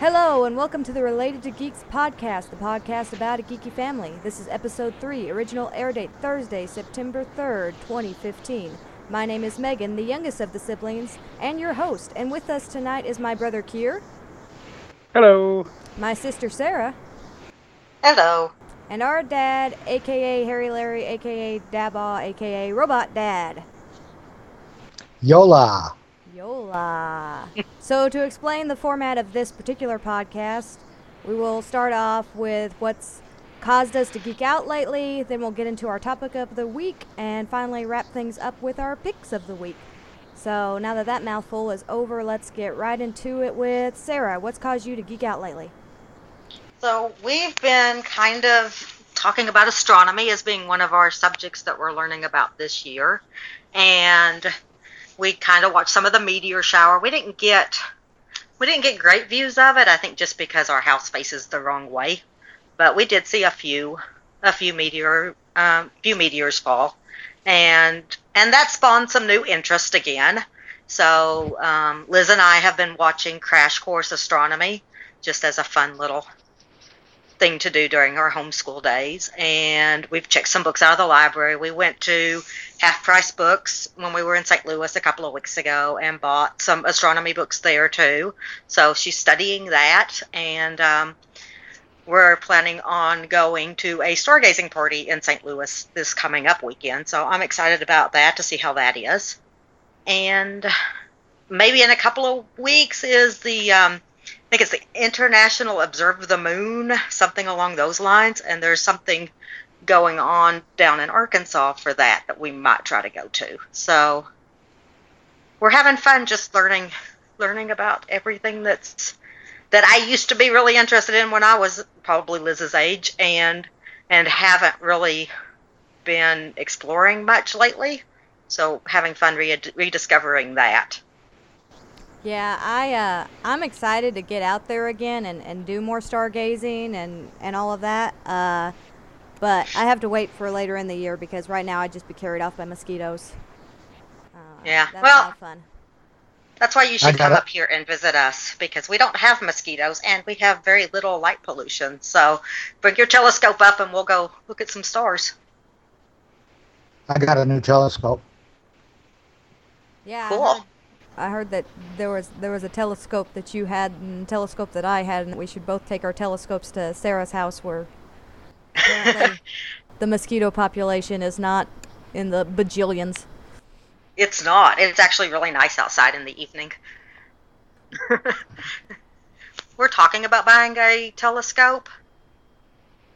Hello, and welcome to the Related to Geeks podcast, the podcast about a geeky family. This is episode 3, original air date Thursday, September 3rd, 2015. My name is Megan, the youngest of the siblings, and your host. And with us tonight is my brother Kier, Hello. my sister Sarah, Hello. and our dad, aka Harry Larry, aka Dabaw, aka Robot Dad. Yola. Yola. so, to explain the format of this particular podcast, we will start off with what's caused us to geek out lately, then we'll get into our topic of the week, and finally wrap things up with our picks of the week. So, now that that mouthful is over, let's get right into it with Sarah. What's caused you to geek out lately? So we've been kind of talking about astronomy as being one of our subjects that we're learning about this year. And we kind of watched some of the meteor shower. We didn't get we didn't get great views of it, I think just because our house faces the wrong way. But we did see a few a few meteor um, few meteors fall. And and that spawned some new interest again. So um, Liz and I have been watching Crash Course Astronomy just as a fun little thing to do during our homeschool days. And we've checked some books out of the library. We went to Half Price Books when we were in St. Louis a couple of weeks ago and bought some astronomy books there too. So she's studying that. And um, we're planning on going to a stargazing party in St. Louis this coming up weekend. So I'm excited about that to see how that is. And maybe in a couple of weeks is the um, I think it's the International Observe the Moon, something along those lines. And there's something going on down in Arkansas for that that we might try to go to. So we're having fun just learning learning about everything that's that I used to be really interested in when I was probably Liz's age and and haven't really been exploring much lately. So having fun re- rediscovering that. Yeah, I uh, I'm excited to get out there again and, and do more stargazing and, and all of that. Uh, but I have to wait for later in the year because right now I'd just be carried off by mosquitoes. Uh, Yeah, that's well- fun. That's why you should come it. up here and visit us because we don't have mosquitoes and we have very little light pollution. So bring your telescope up and we'll go look at some stars. I got a new telescope. Yeah, I Cool. I heard that there was there was a telescope that you had and a telescope that I had, and we should both take our telescopes to Sarah's house where the mosquito population is not in the bajillions. It's not. It's actually really nice outside in the evening. we're talking about buying a telescope,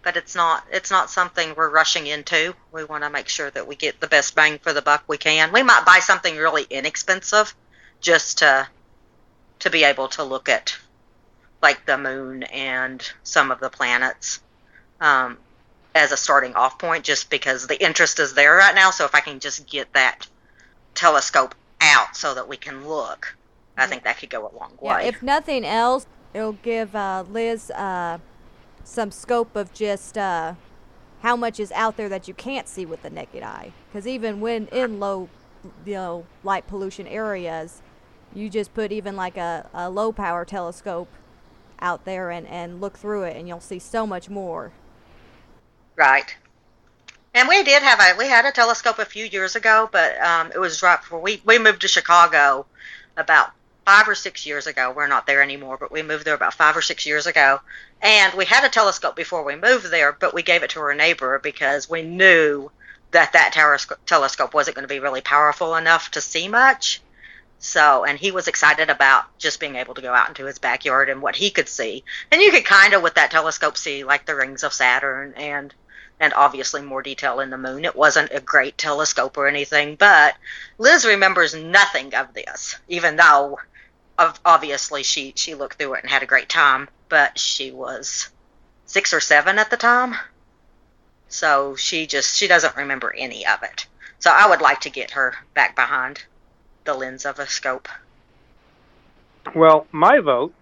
but it's not it's not something we're rushing into. We want to make sure that we get the best bang for the buck we can. We might buy something really inexpensive just to to be able to look at like the moon and some of the planets um, as a starting off point just because the interest is there right now. So if i can just get that telescope out so that we can look i think that could go a long way. Yeah, if nothing else, it'll give uh, Liz uh, some scope of just uh, how much is out there that you can't see with the naked eye. Because even when in low, you know, light pollution areas, you just put even like a, a low power telescope out there and, and look through it, and you'll see so much more. right. And we did have a we had a telescope a few years ago but um, it was right before we we moved to chicago about five or six years ago. We're not there anymore but we moved there about five or six years ago. And we had a telescope before we moved there but we gave it to our neighbor because we knew that that telesco- telescope wasn't going to be really powerful enough to see much so and he was excited about just being able to go out into his backyard and what he could see. And you could kind of with that telescope see like the rings of saturn and and obviously more detail in the moon. It wasn't a great telescope or anything but liz remembers nothing of this even though obviously she she looked through it and had a great time but she was six or seven at the time. So she just she doesn't remember any of it. So i would like to get her back behind the lens of a scope Well, my vote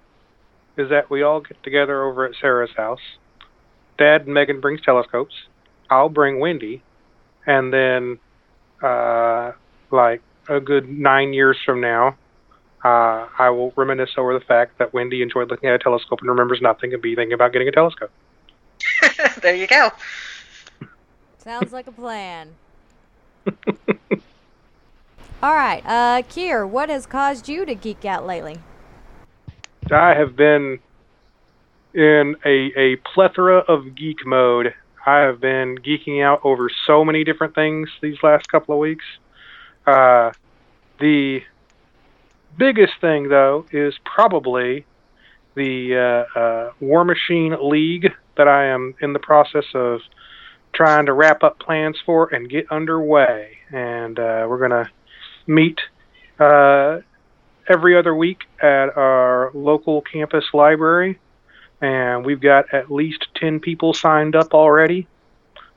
is that we all get together over at Sarah's house. Dad and Megan brings telescopes. I'll bring Wendy, and then, uh, like a good nine years from now, uh, I will reminisce over the fact that Wendy enjoyed looking at a telescope and remembers nothing and be thinking about getting a telescope. there you go. Sounds like a plan. All right, uh, Kier, what has caused you to geek out lately? I have been in a, a plethora of geek mode. I have been geeking out over so many different things these last couple of weeks. Uh, the biggest thing, though, is probably the uh, uh, War Machine League that I am in the process of trying to wrap up plans for and get underway. And uh, we're going to meet uh, every other week at our local campus library. And we've got at least 10 people signed up already.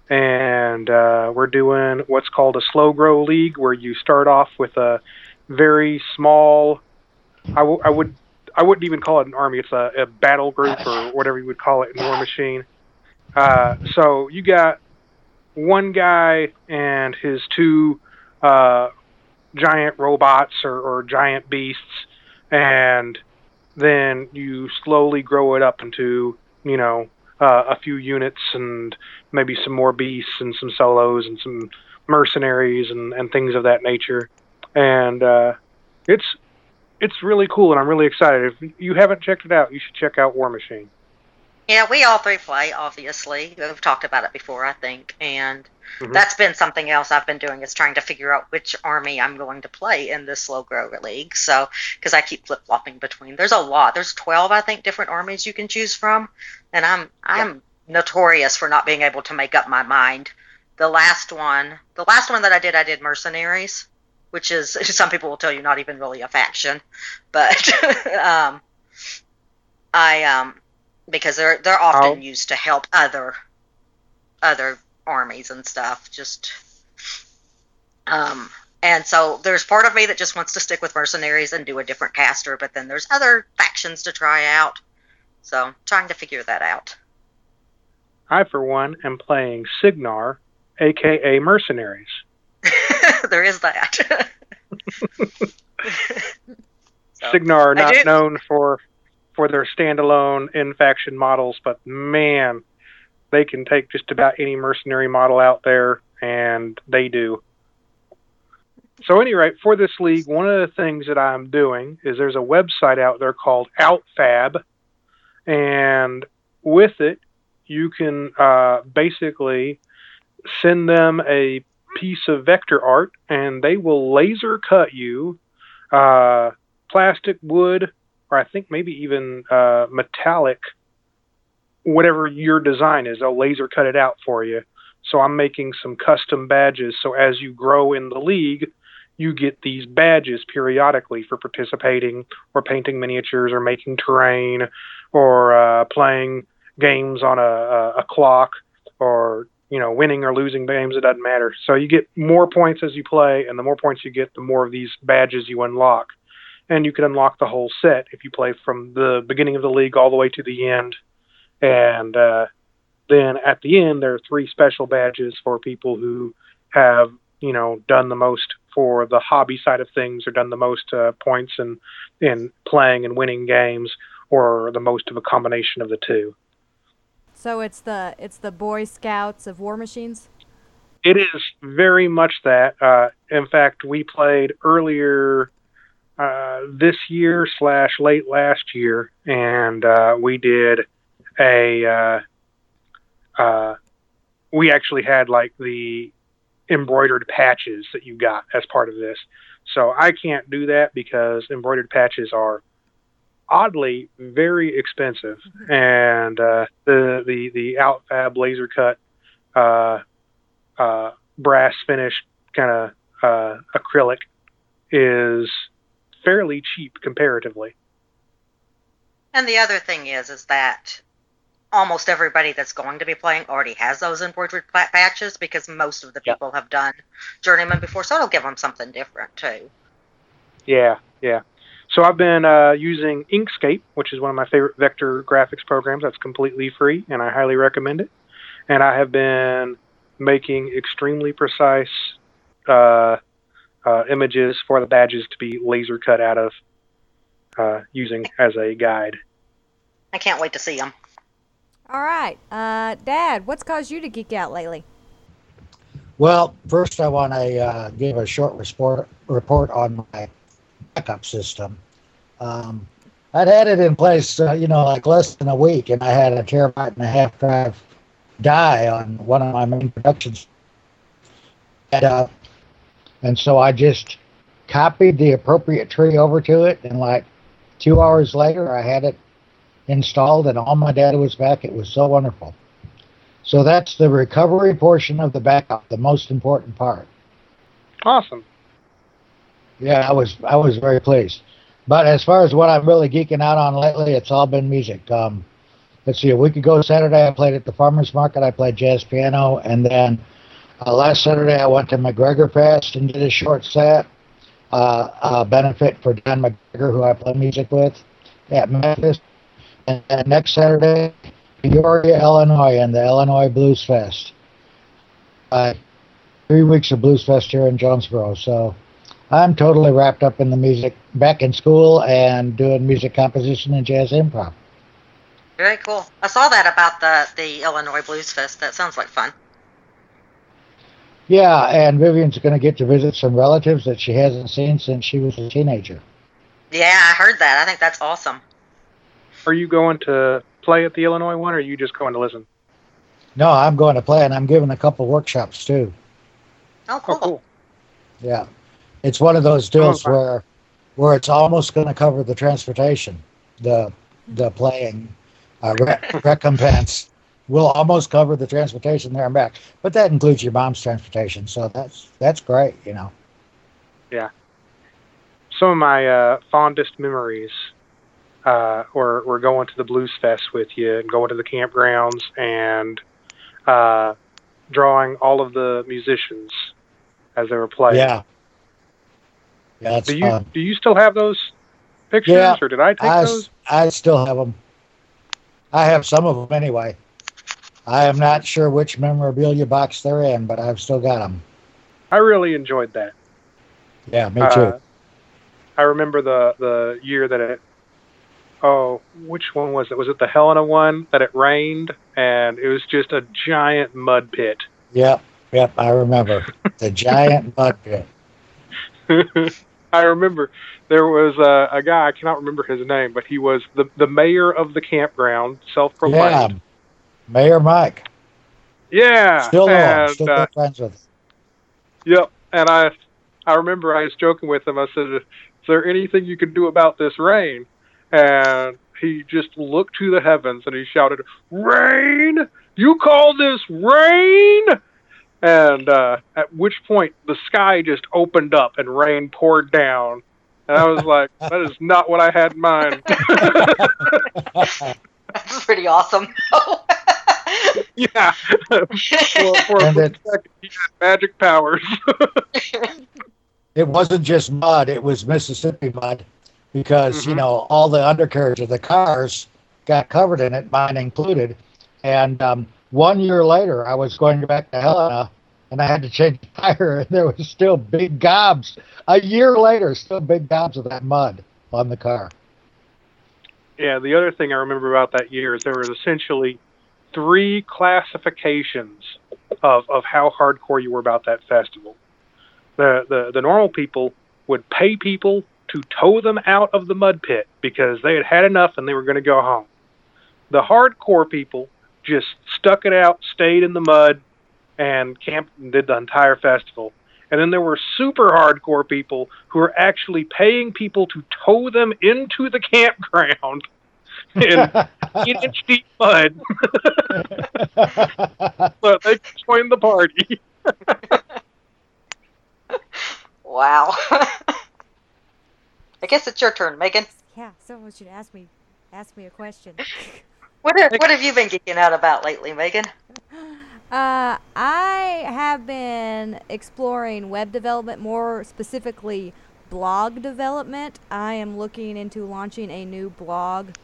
And uh, we're doing what's called a slow grow league, where you start off with a very small. I, w- I would I wouldn't even call it an army. It's a, a battle group or whatever you would call it in War Machine. Uh, so you got one guy and his two uh, giant robots or, or giant beasts, and then you slowly grow it up into you know uh, a few units and maybe some more beasts and some solos and some mercenaries and, and things of that nature. And uh, it's it's really cool, and I'm really excited. If you haven't checked it out, you should check out War Machine. Yeah, we all three play, obviously. We've talked about it before, I think. And Mhm. that's been something else I've been doing is trying to figure out which army I'm going to play in this slow grow league. So, because I keep flip flopping between, there's a lot. There's 12, I think, different armies you can choose from. And I'm, I'm notorious for not being able to make up my mind. The last one, the last one that I did, I did mercenaries, which is, some people will tell you, not even really a faction. But, um, I, um, because they're they're often used to help other other armies and stuff just um and so there's part of me that just wants to stick with mercenaries and do a different caster but then there's other factions to try out. So trying to figure that out. I, for one, am playing Cygnar, aka Mercenaries. there is that. So, Cygnar not known for for their standalone in faction models, but man, they can take just about any mercenary model out there, and they do. So, any rate, for this league, one of the things that I'm doing is there's a website out there called Outfab, and with it, you can uh, basically send them a piece of vector art, and they will laser cut you uh, plastic, wood, or I think maybe even uh, metallic, whatever your design is. They'll laser cut it out for you. So I'm making some custom badges. So as you grow in the league, you get these badges periodically for participating or painting miniatures or making terrain or uh, playing games on a, a, a clock or you know winning or losing games it doesn't matter so you get more points as you play and the more points you get the more of these badges you unlock and you can unlock the whole set if you play from the beginning of the league all the way to the end and uh, then at the end there are three special badges for people who have you know done the most for the hobby side of things or done the most uh, points in in playing and winning games or the most of a combination of the two So it's the it's the Boy Scouts of War Machines. It is very much that. Uh, in fact, we played earlier uh, this year slash late last year, and uh, we did a. Uh, uh, we actually had like the embroidered patches that you got as part of this. So I can't do that because embroidered patches are oddly very expensive, and uh, the the the Outfab laser cut. Uh, uh, brass finish kind of uh, acrylic is fairly cheap comparatively. and the other thing is is that almost everybody that's going to be playing already has those embroidered patches because most of the Yeah. people have done journeyman before so it'll give them something different too Yeah, yeah. So I've been uh, using Inkscape, which is one of my favorite vector graphics programs. That's completely free, and I highly recommend it. And I have been making extremely precise uh, uh, images for the badges to be laser cut out of. uh, using as a guide. I can't wait to see them. All right, uh, Dad, what's caused you to geek out lately? Well, first I want to uh, give a short report report on my backup system. Um, I'd had it in place, uh, you know, like less than a week, and I had a terabyte and a half drive die on one of my main productions. And, uh, and so I just copied the appropriate tree over to it, and like two hours later, I had it installed, and all my data was back. It was so wonderful. So that's the recovery portion of the backup, the most important part. Awesome. Yeah, I was I was very pleased. But as far as what I'm really geeking out on lately, it's all been music. Um, let's see, a week ago Saturday I played at the farmers market. I played jazz piano, and then uh, last Saturday I went to McGregor Fest and did a short set. Uh, a benefit for Don McGregor, who I play music with at Memphis. And, and next Saturday, Peoria, Illinois, and the Illinois Blues Fest. Uh, three weeks of Blues Fest here in Jonesboro. So I'm totally wrapped up in the music, back in school and doing music composition and jazz improv. Very cool. I saw that about the the Illinois Blues Fest. That sounds like fun. Yeah, and Vivian's going to get to visit some relatives that she hasn't seen since she was a teenager. Yeah, I heard that. I think that's awesome. Are you going to play at the Illinois one, or are you just going to listen? No, I'm going to play, and I'm giving a couple workshops too. Oh, cool. Oh, cool. Yeah, it's one of those deals Oh, where where it's almost going to cover the transportation, the the playing uh, re- recompense will almost cover the transportation there and back, but that includes your mom's transportation, so that's that's great, you know. Yeah. Some of my uh, fondest memories uh, were, were going to the Blues Fest with you and going to the campgrounds and uh, drawing all of the musicians as they were playing. Yeah, yeah, Do you fun. do you still have those pictures, Yeah, or did I take I, those? I still have them. I have some of them anyway. I am not sure which memorabilia box they're in, but I've still got them. I really enjoyed that. Yeah, me too. Uh, I remember the the year that it. Oh, which one was it? Was it the Helena one that it rained and it was just a giant mud pit? Yep, yep, I remember the giant mud pit. I remember there was a, a guy I cannot remember his name, but he was the the mayor of the campground, self-proclaimed. Mayor Mike. Yeah, Still on, still uh, friends with. him. Yep, and I I remember I was joking with him. I said, "Is there anything you can do about this rain?" And he just looked to the heavens and he shouted, "Rain! You call this rain?" And uh, at which point the sky just opened up and rain poured down. And I was like, "That is not what I had in mind." That's pretty awesome. yeah, for, for And it- second, he had magic powers. it wasn't just mud; it was Mississippi mud, because you Mhm. know all the undercarriage of the cars got covered in it, mine included. And um, one year later, I was going back to Helena, and I had to change the tire, and there was still big gobs. A year later, still big gobs of that mud on the car. Yeah, the other thing I remember about that year is there was essentially three classifications of, of how hardcore you were about that festival. The, the the normal people would pay people to tow them out of the mud pit because they had had enough and they were going to go home. The hardcore people just stuck it out, stayed in the mud, and camped and did the entire festival. And then there were super hardcore people who were actually paying people to tow them into the campground in eight inch deep mud so they could join the party. wow. I guess it's your turn, Megan. Yeah, someone should ask me ask me a question. What have, what have you been geeking out about lately, Megan? Uh, I have been exploring web development, more specifically blog development. I am looking into launching a new blog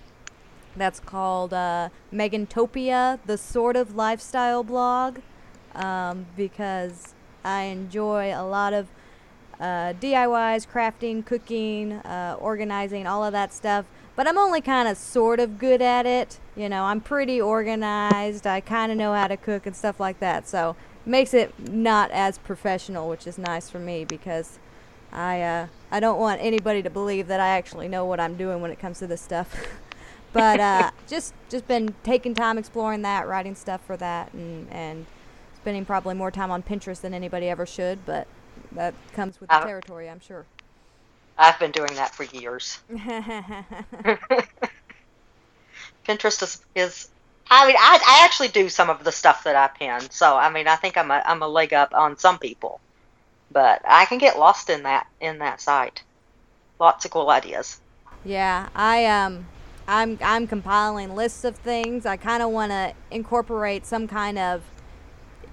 that's called uh, Megantopia, the sort of lifestyle blog, um, because I enjoy a lot of uh, DIYs, crafting, cooking, uh, organizing, all of that stuff. But I'm only kind of sort of good at it. You know, I'm pretty organized. I kind of know how to cook and stuff like that. So makes it not as professional, which is nice for me because I uh, I don't want anybody to believe that I actually know what I'm doing when it comes to this stuff. but uh, just just been taking time exploring that, writing stuff for that, and and spending probably more time on Pinterest than anybody ever should. But that comes with the Uh, territory, I'm sure. I've been doing that for years. Pinterest is, is I mean, I, I actually do some of the stuff that I pin. So, I mean, I think I'm a, I'm a leg up on some people. But I can get lost in that in that site. Lots of cool ideas. Yeah, I um I'm I'm compiling lists of things. I kind of want to incorporate some kind of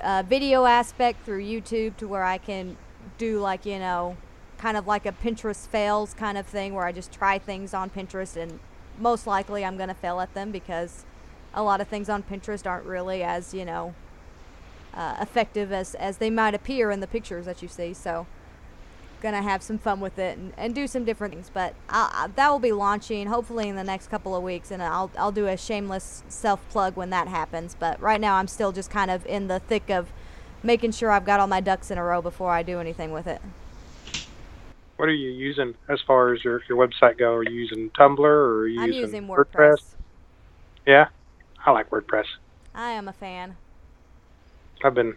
uh, video aspect through YouTube to where I can do like, you know, kind of like a Pinterest fails kind of thing where I just try things on Pinterest and most likely I'm going to fail at them because a lot of things on Pinterest aren't really as, you know, uh, effective as as they might appear in the pictures that you see. So, gonna have some fun with it and, and do some different things. But I'll, that will be launching hopefully in the next couple of weeks, and I'll I'll do a shameless self plug when that happens. But right now I'm still just kind of in the thick of making sure I've got all my ducks in a row before I do anything with it. What are you using as far as your, your website go? Are you using Tumblr or are you I'm using, using WordPress. Yeah, I like WordPress. I am a fan. I've been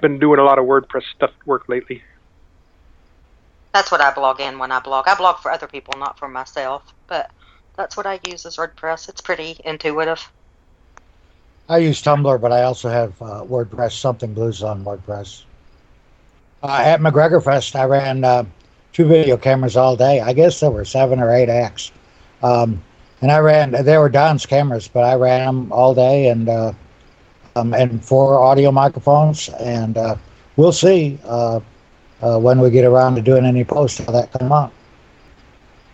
been doing a lot of WordPress stuff work lately. That's what I blog in when I blog. I blog for other people, not for myself. But that's what I use as WordPress. It's pretty intuitive. I use Tumblr, but I also have uh, WordPress, Something Blues on WordPress. Uh, at McGregor Fest, I ran uh, two video cameras all day. I guess there were seven or eight acts. Um, and I ran, they were Don's cameras, but I ran them all day and uh, um, and four audio microphones. And uh, we'll see uh, when we get around to doing any posts how that come up.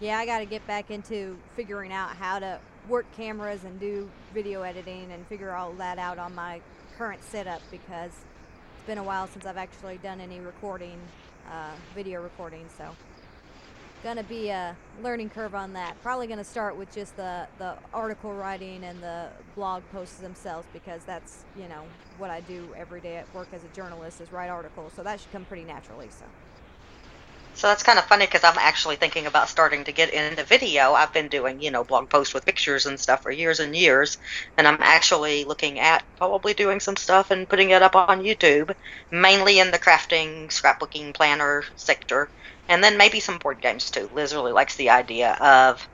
Yeah, I got to get back into figuring out how to work cameras and do video editing and figure all that out on my current setup because it's been a while since I've actually done any recording, uh, video recording. So, gonna be a learning curve on that. Probably gonna start with just the the article writing and the blog posts themselves because that's you know what I do every day at work as a journalist is write articles. So that should come pretty naturally. So. So that's kind of funny because I'm actually thinking about starting to get into video. I've been doing, you know, blog posts with pictures and stuff for years and years, and I'm actually looking at probably doing some stuff and putting it up on YouTube, mainly in the crafting, scrapbooking, planner sector, and then maybe some board games too. Liz really likes the idea of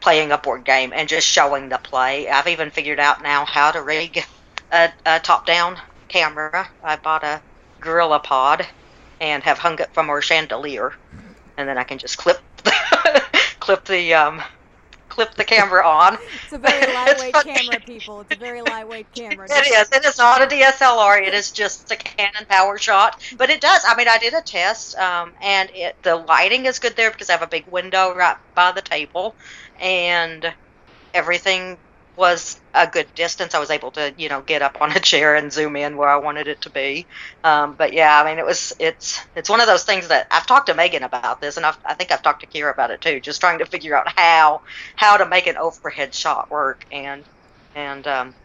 playing a board game and just showing the play. I've even figured out now how to rig a, a top-down camera. I bought a Gorilla Pod and have hung it from our chandelier, and then I can just clip clip the um, clip the camera on. It's a very lightweight camera, people. It's a very lightweight camera. It is. It is not a DSLR. It is just a Canon Power Shot. But it does. I mean, I did a test, um, and it the lighting is good there because I have a big window right by the table, and everything was a good distance. I was able to, you know, get up on a chair and zoom in where I wanted it to be. Um, but yeah, I mean, it was it's it's one of those things that I've talked to Megan about this, and I've, I think I've talked to Kira about it too. Just trying to figure out how how to make an overhead shot work, and and um,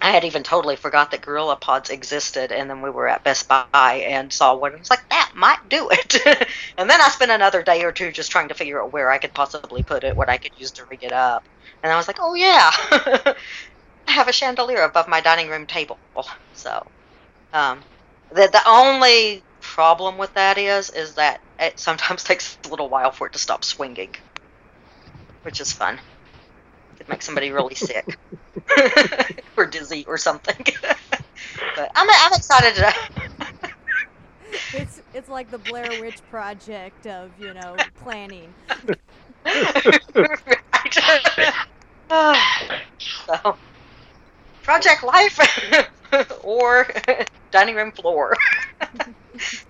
I had even totally forgot that Gorilla Pods existed, and then we were at Best Buy and saw one. and was like, that might do it. and then I spent another day or two just trying to figure out where I could possibly put it, what I could use to rig it up. And I was like, oh yeah, I have a chandelier above my dining room table. So, um, the the only problem with that is is that it sometimes takes a little while for it to stop swinging, which is fun. Could make somebody really sick or dizzy or something. but I'm I'm excited to. It's it's like the Blair Witch Project of you know planning. so, Project Life or dining room floor,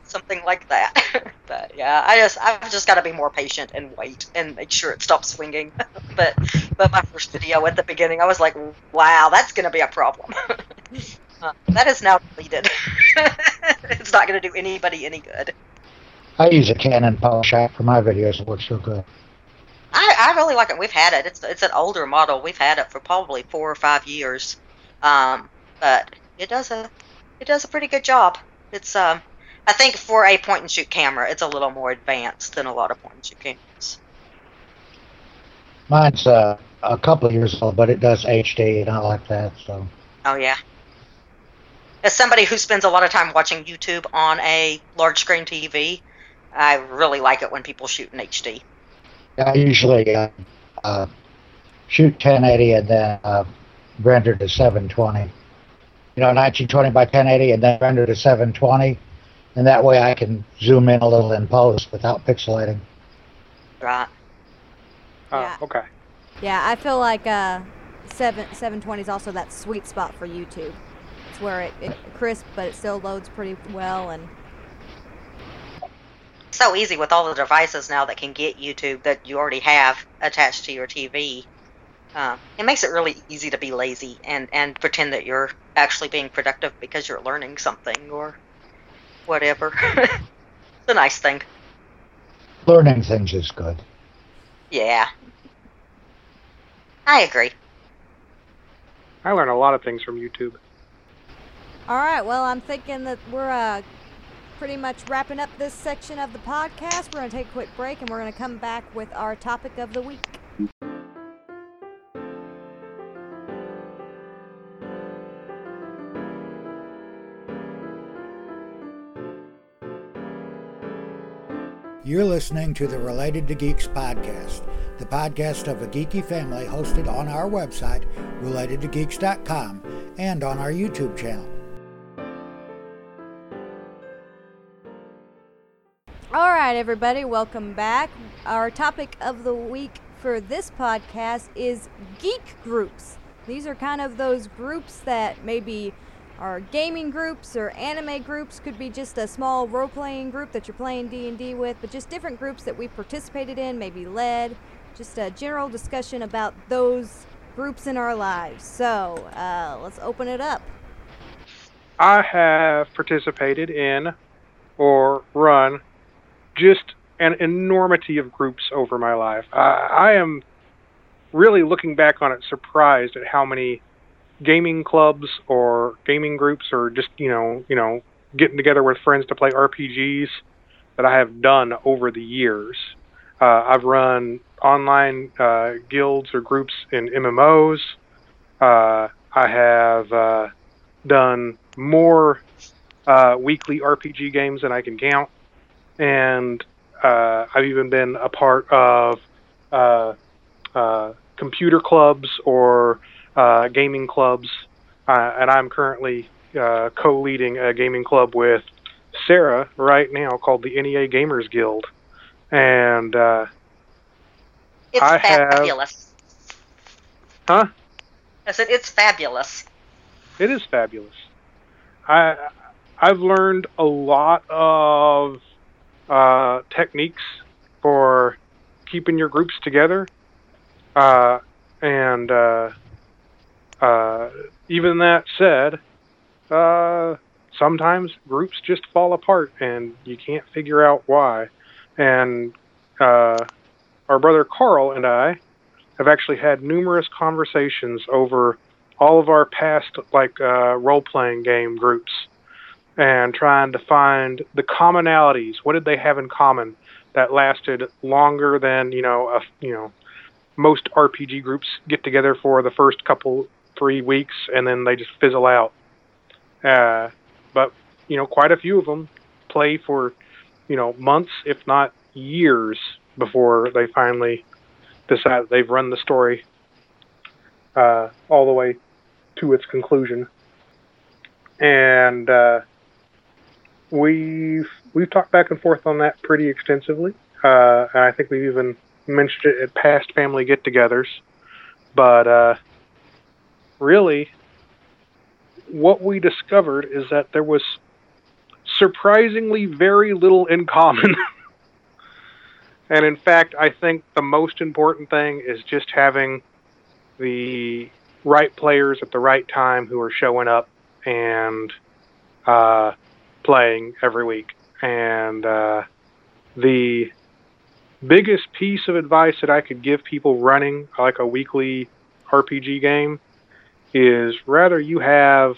something like that. But yeah, I just I've just got to be more patient and wait and make sure it stops swinging. but but my first video at the beginning, I was like, wow, that's gonna be a problem. Uh, that is now deleted. it's not going to do anybody any good. I use a Canon PowerShot for my videos. It works so good. I, I really like it. We've had it. It's it's an older model. We've had it for probably four or five years, um, but it does a it does a pretty good job. It's um, I think for a point and shoot camera, it's a little more advanced than a lot of point and shoot cameras. Mine's uh, a couple of years old, but it does HD, and I like that. So Oh yeah. As somebody who spends a lot of time watching YouTube on a large screen TV, I really like it when people shoot in HD. I usually uh, uh, shoot 1080 and then uh, render to 720. You know, 1920 by 1080 and then render to 720, and that way I can zoom in a little in post without pixelating. Right. Oh, Yeah. okay. Yeah, I feel like uh, seven seven twenty is also that sweet spot for YouTube. It's where it, it crisp, but it still loads pretty well, and so easy with all the devices now that can get YouTube that you already have attached to your TV. Um, it makes it really easy to be lazy and, and pretend that you're actually being productive because you're learning something or whatever. it's a nice thing. Learning things is good. Yeah. I agree. I learn a lot of things from YouTube. all right. Well, I'm thinking that we're uh, pretty much wrapping up this section of the podcast. We're gonna take a quick break, and we're gonna come back with our topic of the week. You're listening to the Related to Geeks podcast, the podcast of a geeky family hosted on our website, relatedtogeeks.com, and on our YouTube channel. All right, everybody, welcome back. Our topic of the week for this podcast is geek groups. These are kind of those groups that maybe are gaming groups or anime groups. Could be just a small role-playing group that you're playing D&D with, but just different groups that we participated in, maybe led. Just a general discussion about those groups in our lives. So uh, let's open it up. I have participated in or run just an enormity of groups over my life. I, I am really looking back on it surprised at how many gaming clubs or gaming groups or just you know you know getting together with friends to play RPGs that I have done over the years. Uh, I've run online uh, guilds or groups in MMOs. Uh, I have uh, done more uh, weekly RPG games than I can count, and uh, I've even been a part of computer clubs or gaming clubs, and I'm currently co-leading a gaming club with Sarah right now called the NEA Gamers Guild, and uh, It's I have- fabulous. Huh? I said it's fabulous. It is fabulous. I I've learned a lot of uh, techniques for keeping your groups together, uh, and uh, uh, even that said, uh, sometimes groups just fall apart and you can't figure out why. And uh, our brother Carl and I have actually had numerous conversations over all of our past like uh, role playing game groups and trying to find the commonalities. What did they have in common that lasted longer than you know a, you know most RPG groups get together for the first couple three weeks and then they just fizzle out. Uh, but you know quite a few of them play for you know months if not years before they finally decide they've run the story uh, all the way to its conclusion. And uh, we've we've talked back and forth on that pretty extensively, uh, and I think we've even mentioned it at past family get-togethers. But uh, really, what we discovered is that there was surprisingly very little in common. and in fact, I think the most important thing is just having the right players at the right time who are showing up and uh, playing every week. And uh, the biggest piece of advice that I could give people running like a weekly RPG game is rather you have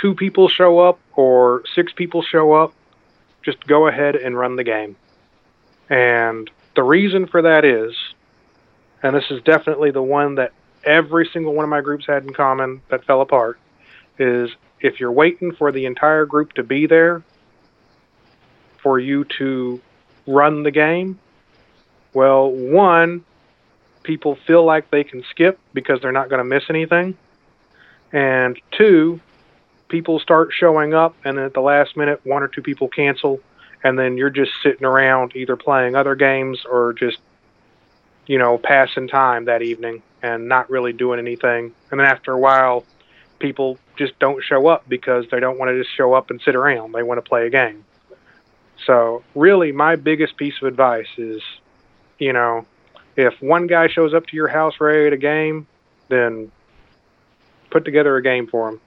two people show up or six people show up, just go ahead and run the game. And the reason for that is, and this is definitely the one that every single one of my groups had in common that fell apart, is if you're waiting for the entire group to be there for you to run the game, well, one, people feel like they can skip because they're not going to miss anything. And two, people start showing up, and then at the last minute, one or two people cancel, and then you're just sitting around either playing other games or just, you know, passing time that evening and not really doing anything. And then after a while, people just don't show up because they don't want to just show up and sit around. They want to play a game. So, really, my biggest piece of advice is, you know, if one guy shows up to your house ready to game, then put together a game for him.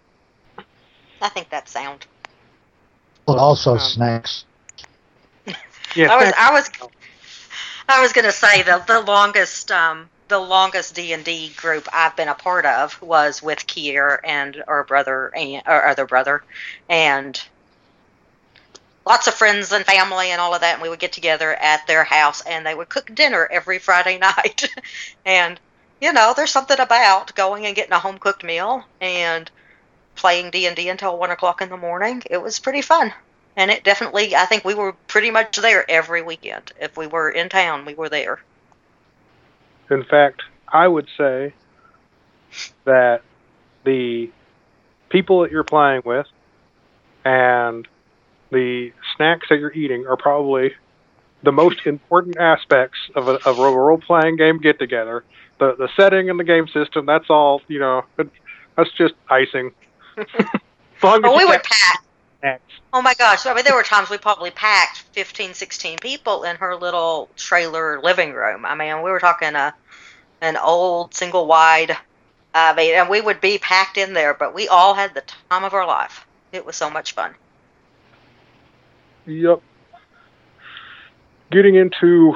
I think that's sound. Well, also Um, snacks. Yeah, I was I was I was going to say the the longest um the longest D and D group I've been a part of was with Kier and our brother and our other brother, and lots of friends and family and all of that. And we would get together at their house, and they would cook dinner every Friday night. and you know, there's something about going and getting a home cooked meal and playing D and D until one o'clock in the morning. It was pretty fun. And it definitely, I think we were pretty much there every weekend. If we were in town, we were there. In fact, I would say that the people that you're playing with and the snacks that you're eating are probably the most important aspects of a, of a role playing game get together. The the setting and the game system, that's all, you know, that's just icing. But we got would pack. snacks. Oh my gosh. I mean, there were times we probably packed 15, 16 people in her little trailer living room. I mean, we were talking a, an old single wide. I mean, and we would be packed in there, but we all had the time of our life. It was so much fun. Yep. Getting into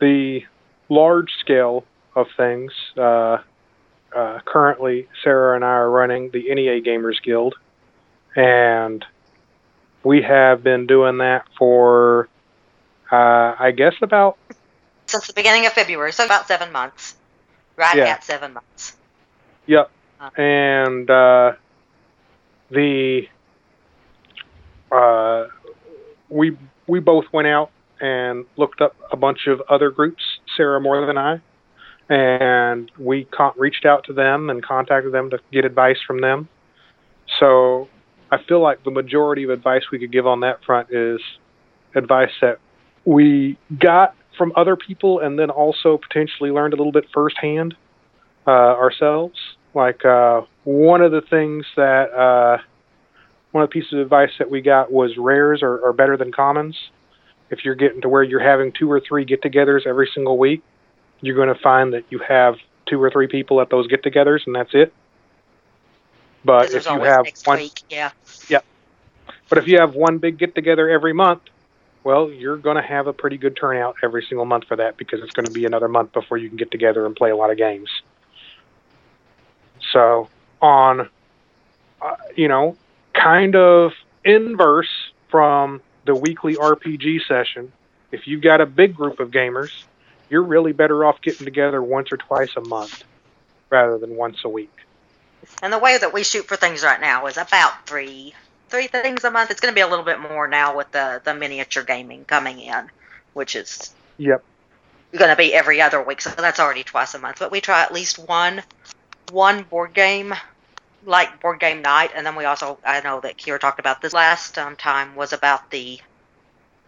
the large scale of things, uh, uh, currently Sarah and I are running the NEA Gamers Guild, and we have been doing that for, uh, I guess, about Since the beginning of February, so about seven months. Right Yeah. at seven months. Yep. Uh. And uh, the uh, we we both went out and looked up a bunch of other groups, Sarah more than I, and we con- reached out to them and contacted them to get advice from them. So I feel like the majority of advice we could give on that front is advice that we got from other people and then also potentially learned a little bit firsthand uh, ourselves. Like uh, one of the things that uh, one of the pieces of advice that we got was rares are, are better than commons. If you're getting to where you're having two or three get-togethers every single week, you're going to find that you have two or three people at those get-togethers, and that's it. But if you have one, week. Yeah. but if you have one big get-together every month, well, you're going to have a pretty good turnout every single month for that because it's going to be another month before you can get together and play a lot of games. So, on, uh, you know, kind of inverse from the weekly RPG session, if you've got a big group of gamers, you're really better off getting together once or twice a month rather than once a week. And the way that we shoot for things right now is about three three things a month. It's going to be a little bit more now with the the miniature gaming coming in, which is Yep. going to be every other week. So that's already twice a month. But we try at least one one board game, like board game night, and then we also I know that Kiera talked about this last um, time was about the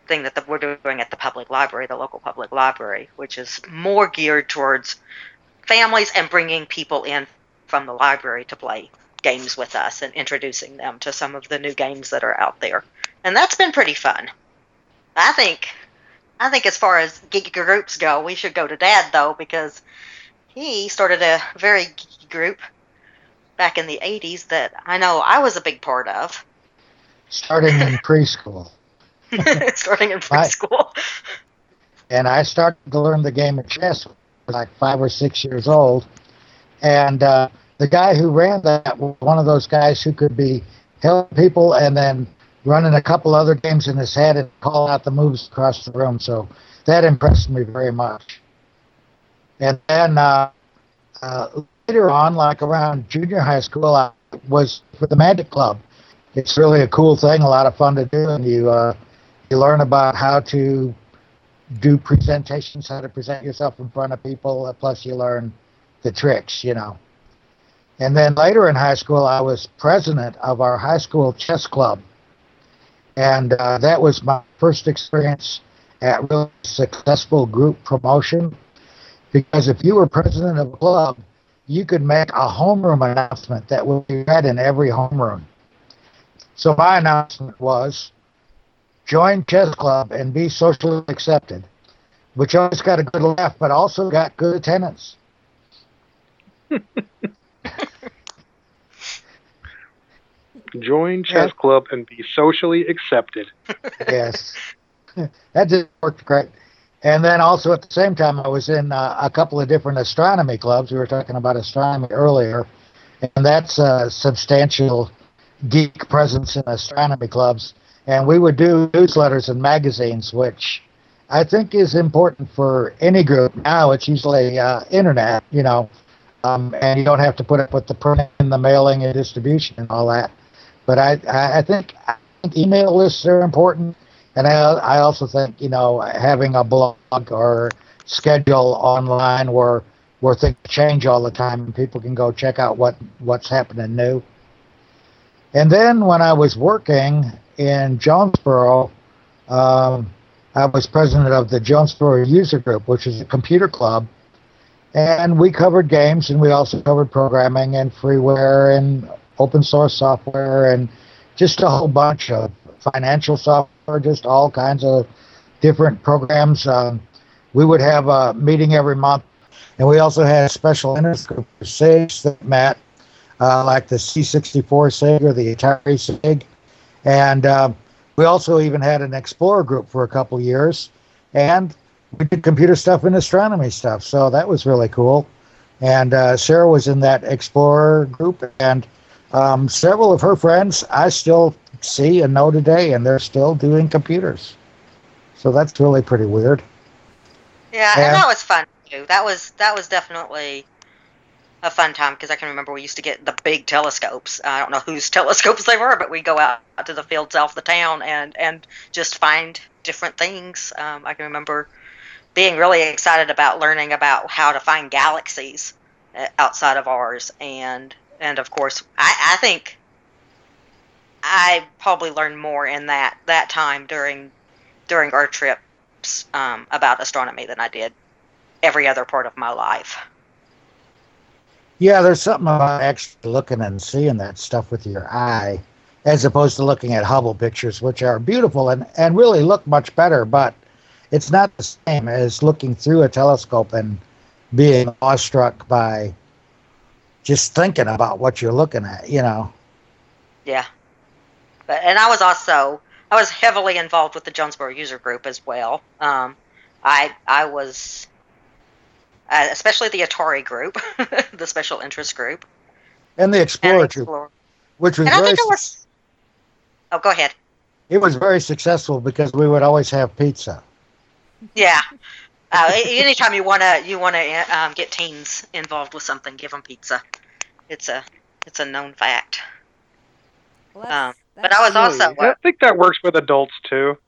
thing that the, we're doing at the public library, the local public library, which is more geared towards families and bringing people in from the library to play games with us and introducing them to some of the new games that are out there. And that's been pretty fun. I think I think as far as geeky groups go, we should go to Dad though because he started a very geeky group back in the 80s that I know I was a big part of. Starting in preschool. starting in preschool. and I started to learn the game of chess when I was like five or six years old. And uh, the guy who ran that was one of those guys who could be helping people and then running a couple other games in his head and call out the moves across the room. So that impressed me very much. And then uh, uh, later on, like around junior high school, I was with the Magic Club. It's really a cool thing, a lot of fun to do, and you uh, you learn about how to do presentations, how to present yourself in front of people. uh, Plus, you learn the tricks, you know. And then later in high school, I was president of our high school chess club, and uh, that was my first experience at really successful group promotion. Because if you were president of a club, you could make a homeroom announcement that would be read in every homeroom. So my announcement was join chess club and be socially accepted, which always got a good laugh, but also got good attendance. Join chess club and be socially accepted. yes, that just worked great. And then also at the same time, I was in uh, a couple of different astronomy clubs. We were talking about astronomy earlier, and that's a substantial geek presence in astronomy clubs. And we would do newsletters and magazines, which I think is important for any group. Now it's usually uh, internet, you know, um, and you don't have to put up with the printing and the mailing and distribution and all that. But I, I I think, I think email lists are important. And I, I also think, you know, having a blog or schedule online where where things change all the time and people can go check out what what's happening new. And then when I was working in Jonesboro, um, I was president of the Jonesboro User Group, which is a computer club, and we covered games and we also covered programming and freeware and open source software and just a whole bunch of financial software, just all kinds of different programs. Um, we would have a meeting every month, and we also had special interest group for SIGs that met, uh, like the C64 SIG or the Atari SIG. And uh, we also even had an Explorer group for a couple years, and we did computer stuff and astronomy stuff. So that was really cool. And uh, Sarah was in that Explorer group, and um, several of her friends I still see and know today, and they're still doing computers. So that's really pretty weird. Yeah, Yeah. and that was fun too. That was that was definitely a fun time because I can remember we used to get the big telescopes. I don't know whose telescopes they were, but we'd go out to the fields off the town and and just find different things. Um, I can remember being really excited about learning about how to find galaxies uh, outside of ours, and and of course, I, I think I probably learned more in that that time during during our trips um, about astronomy than I did every other part of my life. Yeah, there's something about actually looking and seeing that stuff with your eye, as opposed to looking at Hubble pictures, which are beautiful and, and really look much better, but it's not the same as looking through a telescope and being awestruck by just thinking about what you're looking at, you know. Yeah, but and I was also I was heavily involved with the Jonesboro user group as well. Um, I I was uh, especially the Atari group, the special interest group, And the and Explorer the troop, Explorer. which was And I think it was. Oh, go ahead. it was very successful because we would always have pizza. Yeah. Uh, anytime you wanna you wanna um, get teens involved with something, give them pizza. It's a it's a known fact. Well, Um, but I was that's- also I think that works with adults too.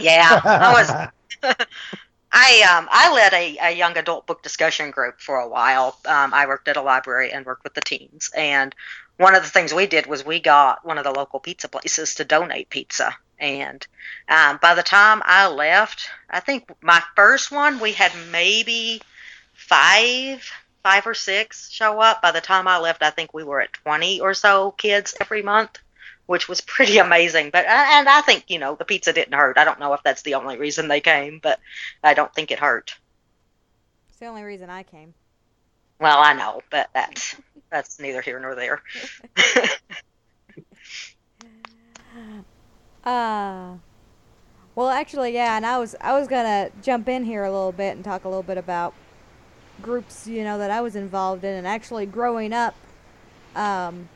Yeah, I was. I um I led a, a young adult book discussion group for a while. Um, I worked at a library and worked with the teens, and one of the things we did was we got one of the local pizza places to donate pizza. And um, by the time I left, I think my first one we had maybe five, five or six show up. By the time I left, I think we were at twenty or so kids every month which was pretty amazing. But and I think you know the pizza didn't hurt. I don't know if that's the only reason they came, but I don't think it hurt. It's the only reason I came. Well, I know, but that's that's neither here nor there. Uh, Well, actually, yeah, and I was I was gonna jump in here a little bit and talk a little bit about groups, you know, that I was involved in, and actually growing up, um,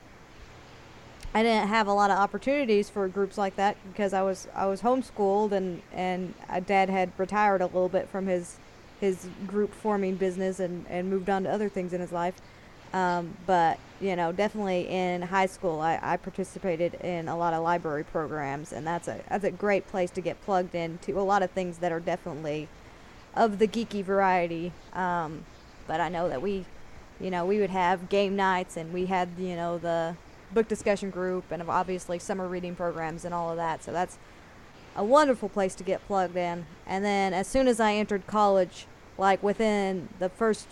I didn't have a lot of opportunities for groups like that because I was I was homeschooled and and uh, Dad had retired a little bit from his his group forming business and and moved on to other things in his life. Um, but you know, definitely in high school, I, I participated in a lot of library programs, and that's a that's a great place to get plugged into a lot of things that are definitely of the geeky variety. Um, but I know that we, you know, we would have game nights, and we had you know the book discussion group, and obviously summer reading programs and all of that. So that's a wonderful place to get plugged in. And then as soon as I entered college, like within the first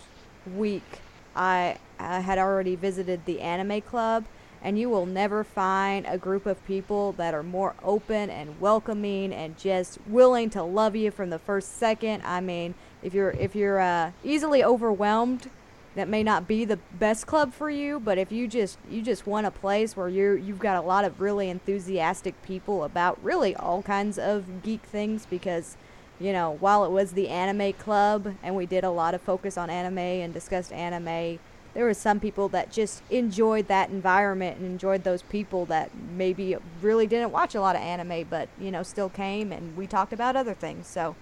week, I, I had already visited the anime club and you will never find a group of people that are more open and welcoming and just willing to love you from the first second. I mean, if you're if you're uh, easily overwhelmed, that may not be the best club for you. But if you just you just want a place where you you've got a lot of really enthusiastic people about really all kinds of geek things, because you know while it was the anime club and we did a lot of focus on anime and discussed anime there were some people that just enjoyed that environment and enjoyed those people that maybe really didn't watch a lot of anime but you know still came and we talked about other things so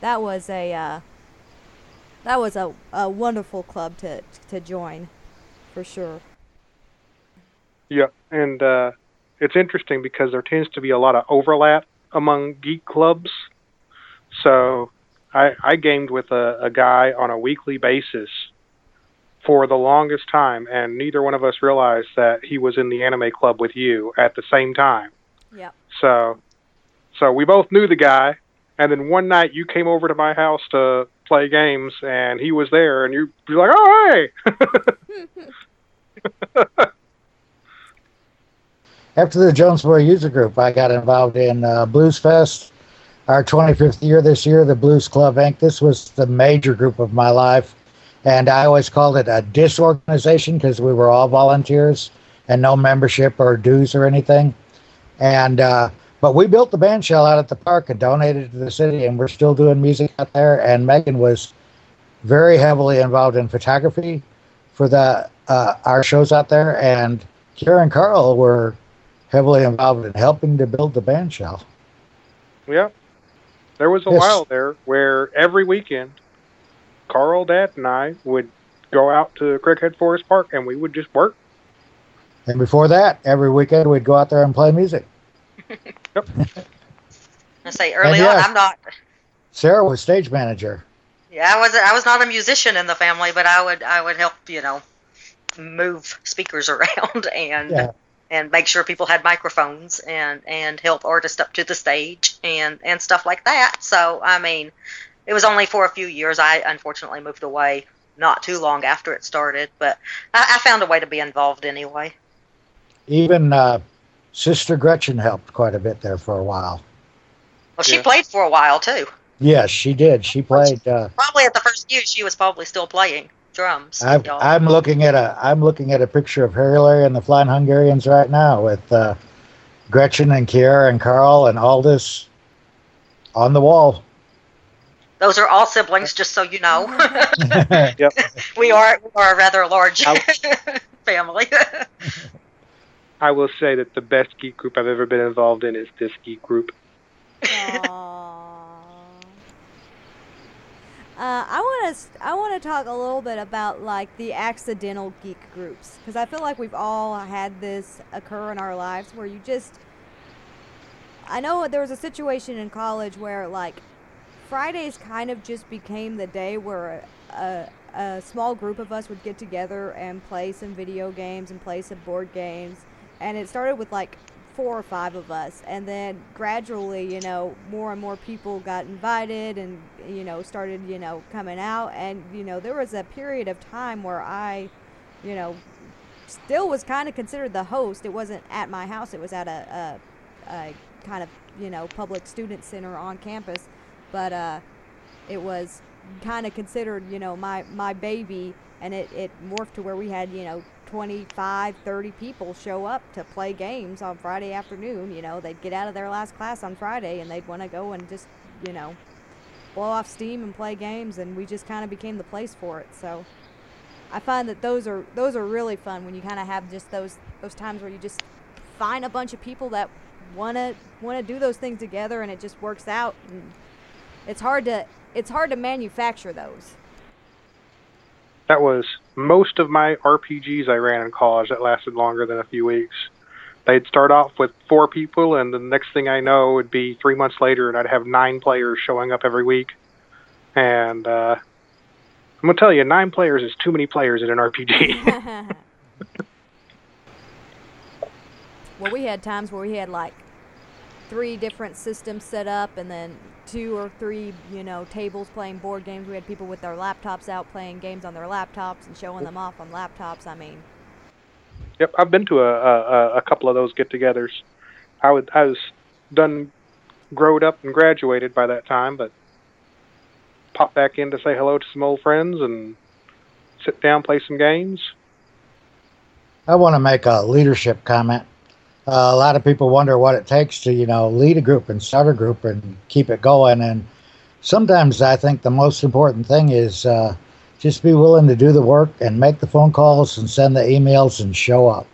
that was a uh, that was a, a wonderful club to to join for sure Yeah, and uh, it's interesting because there tends to be a lot of overlap among geek clubs. So I, I gamed with a, a guy on a weekly basis for the longest time, and neither one of us realized that he was in the anime club with you at the same time. yep So, so we both knew the guy, and then one night you came over to my house to play games, and he was there, and you you're like, "Oh hey!" After the Jonesboro User Group, I got involved in uh, Blues Fest, our 25th year this year, the Blues Club Inc. This was the major group of my life, and I always called it a disorganization because we were all volunteers and no membership or dues or anything. And uh, but we built the band shell out at the park and donated it to the city, and we're still doing music out there. And Megan was very heavily involved in photography for the uh, our shows out there, and Karen and Carl were heavily involved in helping to build the band shell. Yeah. There was a Yes. while there where every weekend, Carl, Dad, and I would go out to Craighead Forest Park and we would just work. And before that, every weekend we'd go out there and play music. I say early And on. I'm not. Sarah was stage manager. Yeah, I was. I was not a musician in the family, but I would. I would help. You know, move speakers around and Yeah. and make sure people had microphones and and help artists up to the stage and and stuff like that. So I mean, it was only for a few years. I unfortunately moved away not too long after it started, but I, I found a way to be involved anyway. Even uh, Sister Gretchen helped quite a bit there for a while. Well, she Yeah. played for a while too. Yes, she did. She played. Uh, Probably at the first year, she was probably still playing drums. I'm. I'm looking at a I'm looking at a picture of Harry Larry and the Flying Hungarians right now with uh, Gretchen and Kiera and Carl and Aldous on the wall. Those are all siblings, just so you know. Yep. we are we are a rather large I'll- family. I will say that the best geek group I've ever been involved in is this geek group. Uh, I want to I want to talk a little bit about like the accidental geek groups because I feel like we've all had this occur in our lives where you just I know there was a situation in college where like Fridays kind of just became the day where a, a small group of us would get together and play some video games and play some board games and it started with like four or five of us and then gradually you know more and more people got invited and you know started you know coming out. And you know there was a period of time where i you know still was kind of considered the host. It wasn't at my house. It was at a, a, a kind of you know public student center on campus. But uh it was kind of considered you know my my baby and it, it morphed to where we had you know 25 30 people show up to play games on friday afternoon you know they'd get out of their last class on friday and they'd want to go and just you know blow off steam and play games and we just kind of became the place for it. So i find that those are those are really fun when you kind of have just those those times where you just find a bunch of people that want to want to do those things together and it just works out. And it's hard to it's hard to manufacture those That was most of my RPGs I ran in college that lasted longer than a few weeks. They'd start off with four people, and the next thing I know it'd be three months later, and I'd have nine players showing up every week. And uh, I'm gonna tell you, nine players is too many players in an RPG. well, we had times where we had like three different systems set up and then two or three, you know, tables playing board games. We had people with their laptops out playing games on their laptops and showing them off on laptops. I mean, yep, I've been to a, a, a couple of those get-togethers. I would I was done, growed up and graduated by that time, but pop back in to say hello to some old friends and sit down, play some games. I want to make a leadership comment. Uh, a lot of people wonder what it takes to, you know, lead a group and start a group and keep it going. And sometimes I think the most important thing is uh, just be willing to do the work and make the phone calls and send the emails and show up.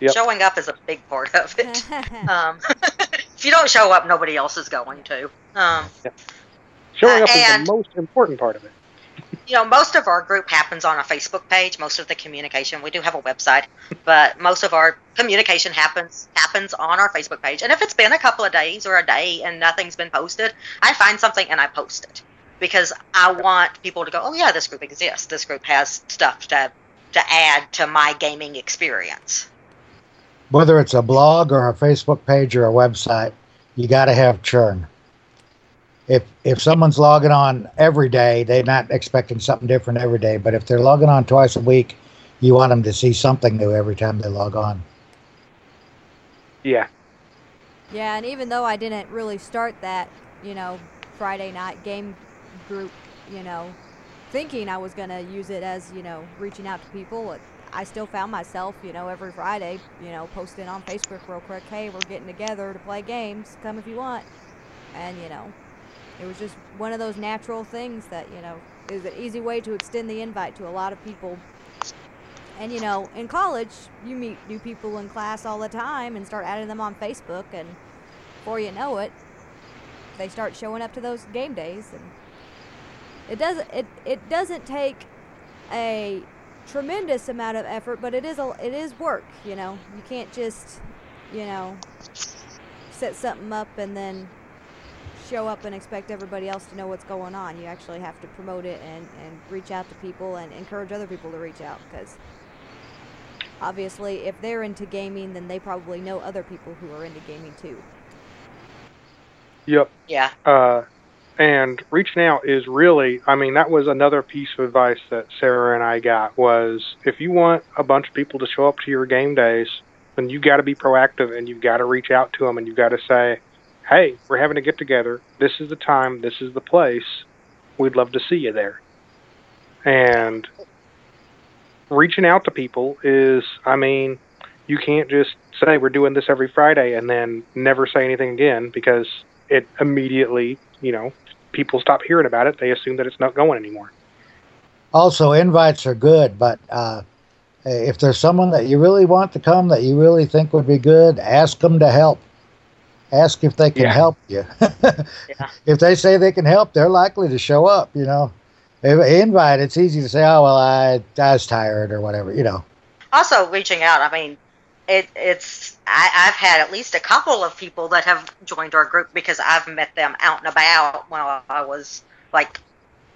Yep. Showing up is a big part of it. um, if you don't show up, nobody else is going to. Um, Showing Uh, up is the most important part of it. You know, most of our group happens on a Facebook page. Most of the communication, we do have a website, but most of our communication happens happens on our Facebook page. And if it's been a couple of days or a day and nothing's been posted, I find something and I post it because I want people to go, oh yeah, this group exists. This group has stuff to to add to my gaming experience. Whether it's a blog or a Facebook page or a website, you got to have churn. If if someone's logging on every day, they're not expecting something different every day. But if they're logging on twice a week, you want them to see something new every time they log on. Yeah. yeah, and even though I didn't really start that, you know, Friday night game group, you know, thinking I was going to use it as, you know, reaching out to people, it, I still found myself, you know, every Friday, you know, posting on Facebook real quick, hey, we're getting together to play games. Come if you want. And, you know, it was just one of those natural things that, you know, is an easy way to extend the invite to a lot of people. And, you know, in college, you meet new people in class all the time and start adding them on Facebook. And before you know it, they start showing up to those game days. And it doesn't, it, it doesn't take a tremendous amount of effort, but it is a it is work. You know, you can't just you know set something up and then show up and expect everybody else to know what's going on. You actually have to promote it and and reach out to people and encourage other people to reach out because obviously if they're into gaming then they probably know other people who are into gaming too Yep. Yeah. Uh, and reaching out is really, I mean, that was another piece of advice that Sarah and I got was if you want a bunch of people to show up to your game days, then you got to be proactive and you've got to reach out to them and you've got to say, hey, we're having a get together. This is the time. This is the place. We'd love to see you there. And reaching out to people is, I mean, you can't just say we're doing this every Friday and then never say anything again because it immediately, you know, people stop hearing about it. They assume that it's not going anymore. Also, invites are good, but uh, if there's someone that you really want to come that you really think would be good, ask them to help. Ask if they can Yeah. help you. Yeah. If they say they can help, they're likely to show up. You know, if invite, it's easy to say, "Oh well, I, I was tired" or whatever. You know. also reaching out i mean it, it's I, i've had at least a couple of people that have joined our group because i've met them out and about while i was like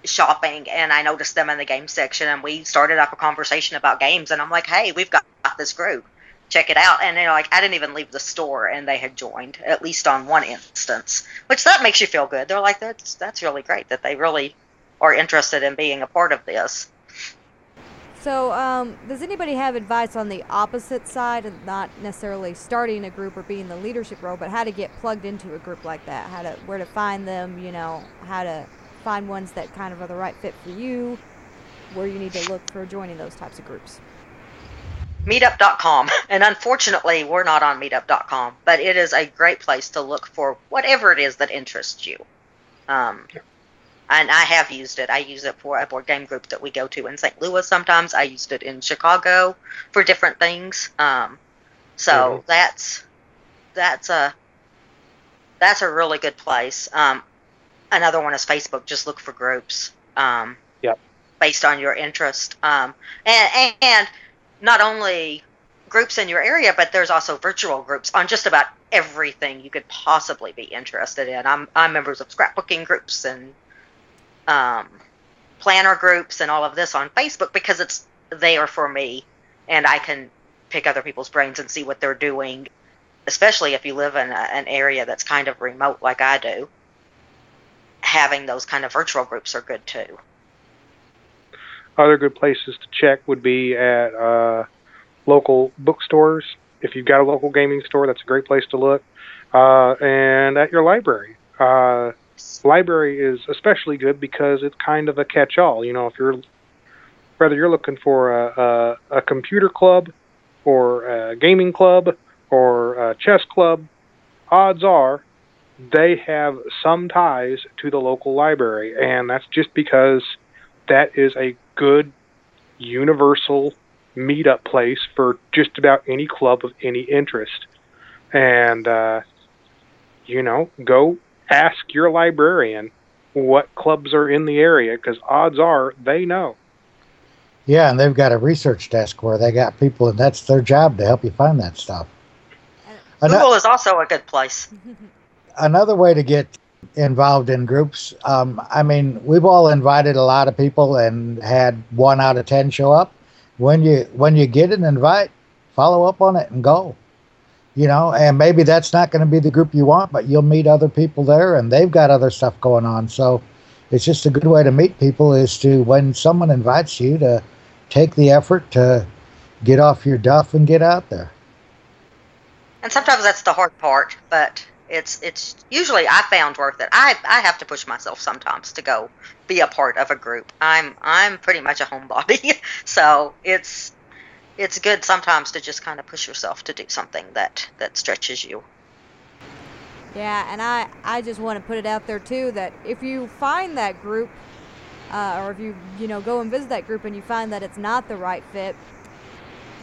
shopping and i noticed them in the game section and we started up a conversation about games and i'm like hey we've got this group check it out and they're like i didn't even leave the store and they had joined at least on one instance which that makes you feel good they're like that's that's really great that they really are interested in being a part of this So, um, does anybody have advice on the opposite side of not necessarily starting a group or being the leadership role, but how to get plugged into a group like that? How to where to find them? You know, how to find ones that kind of are the right fit for you. where you need to look for joining those types of groups? Meetup.com. And unfortunately, we're not on Meetup.com, but it is a great place to look for whatever it is that interests you. Um, and I have used it. I use it for a board game group that we go to in St. Louis sometimes. I used it in Chicago for different things. Um, so Mhm. that's that's a that's a really good place. Um, another one is Facebook. Just look for groups. Um, Yep. Based on your interest, um, and, and not only groups in your area, but there's also virtual groups on just about everything you could possibly be interested in. I'm I'm members of scrapbooking groups and um, planner groups and all of this on Facebook because it's there for me, and I can pick other people's brains and see what they're doing. Especially if you live in a, an area that's kind of remote, like I do. Having those kind of virtual groups are good too. Other good places to check would be at uh, local bookstores. If you've got a local gaming store, that's a great place to look. Uh, and at your library. Uh, library is especially good because it's kind of a catch-all. You know, if you're whether you're looking for a, a, a computer club or a gaming club or a chess club, odds are they have some ties to the local library, and that's just because that is a good universal meetup place for just about any club of any interest. And uh, you know, go ask your librarian what clubs are in the area because odds are they know. Yeah, and they've got a research desk where they got people, and that's their job to help you find that stuff. Ano- Google is also a good place. another way to get involved in groups. Um, I mean, we've all invited a lot of people and had one out of ten show up. When you when you get an invite, follow up on it and go. You know, and maybe that's not going to be the group you want, but you'll meet other people there, and they've got other stuff going on. So, it's just a good way to meet people is to when someone invites you to take the effort to get off your duff and get out there. And sometimes that's the hard part, but it's it's usually I found worth it. I I have to push myself sometimes to go be a part of a group. I'm I'm pretty much a homebody, so it's it's good sometimes to just kind of push yourself to do something that that stretches you. Yeah, and I, I just want to put it out there too that if you find that group, uh, or if you you know go and visit that group and you find that it's not the right fit,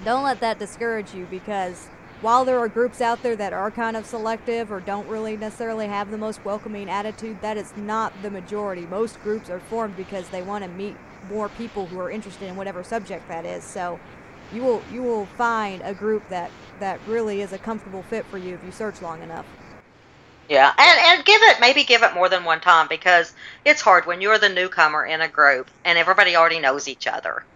don't let that discourage you because while there are groups out there that are kind of selective or don't really necessarily have the most welcoming attitude, that is not the majority. Most groups are formed because they want to meet more people who are interested in whatever subject that is. So you will you will find a group that that really is a comfortable fit for you if you search long enough. Yeah, and and give it maybe give it more than one time because it's hard when you're the newcomer in a group and everybody already knows each other.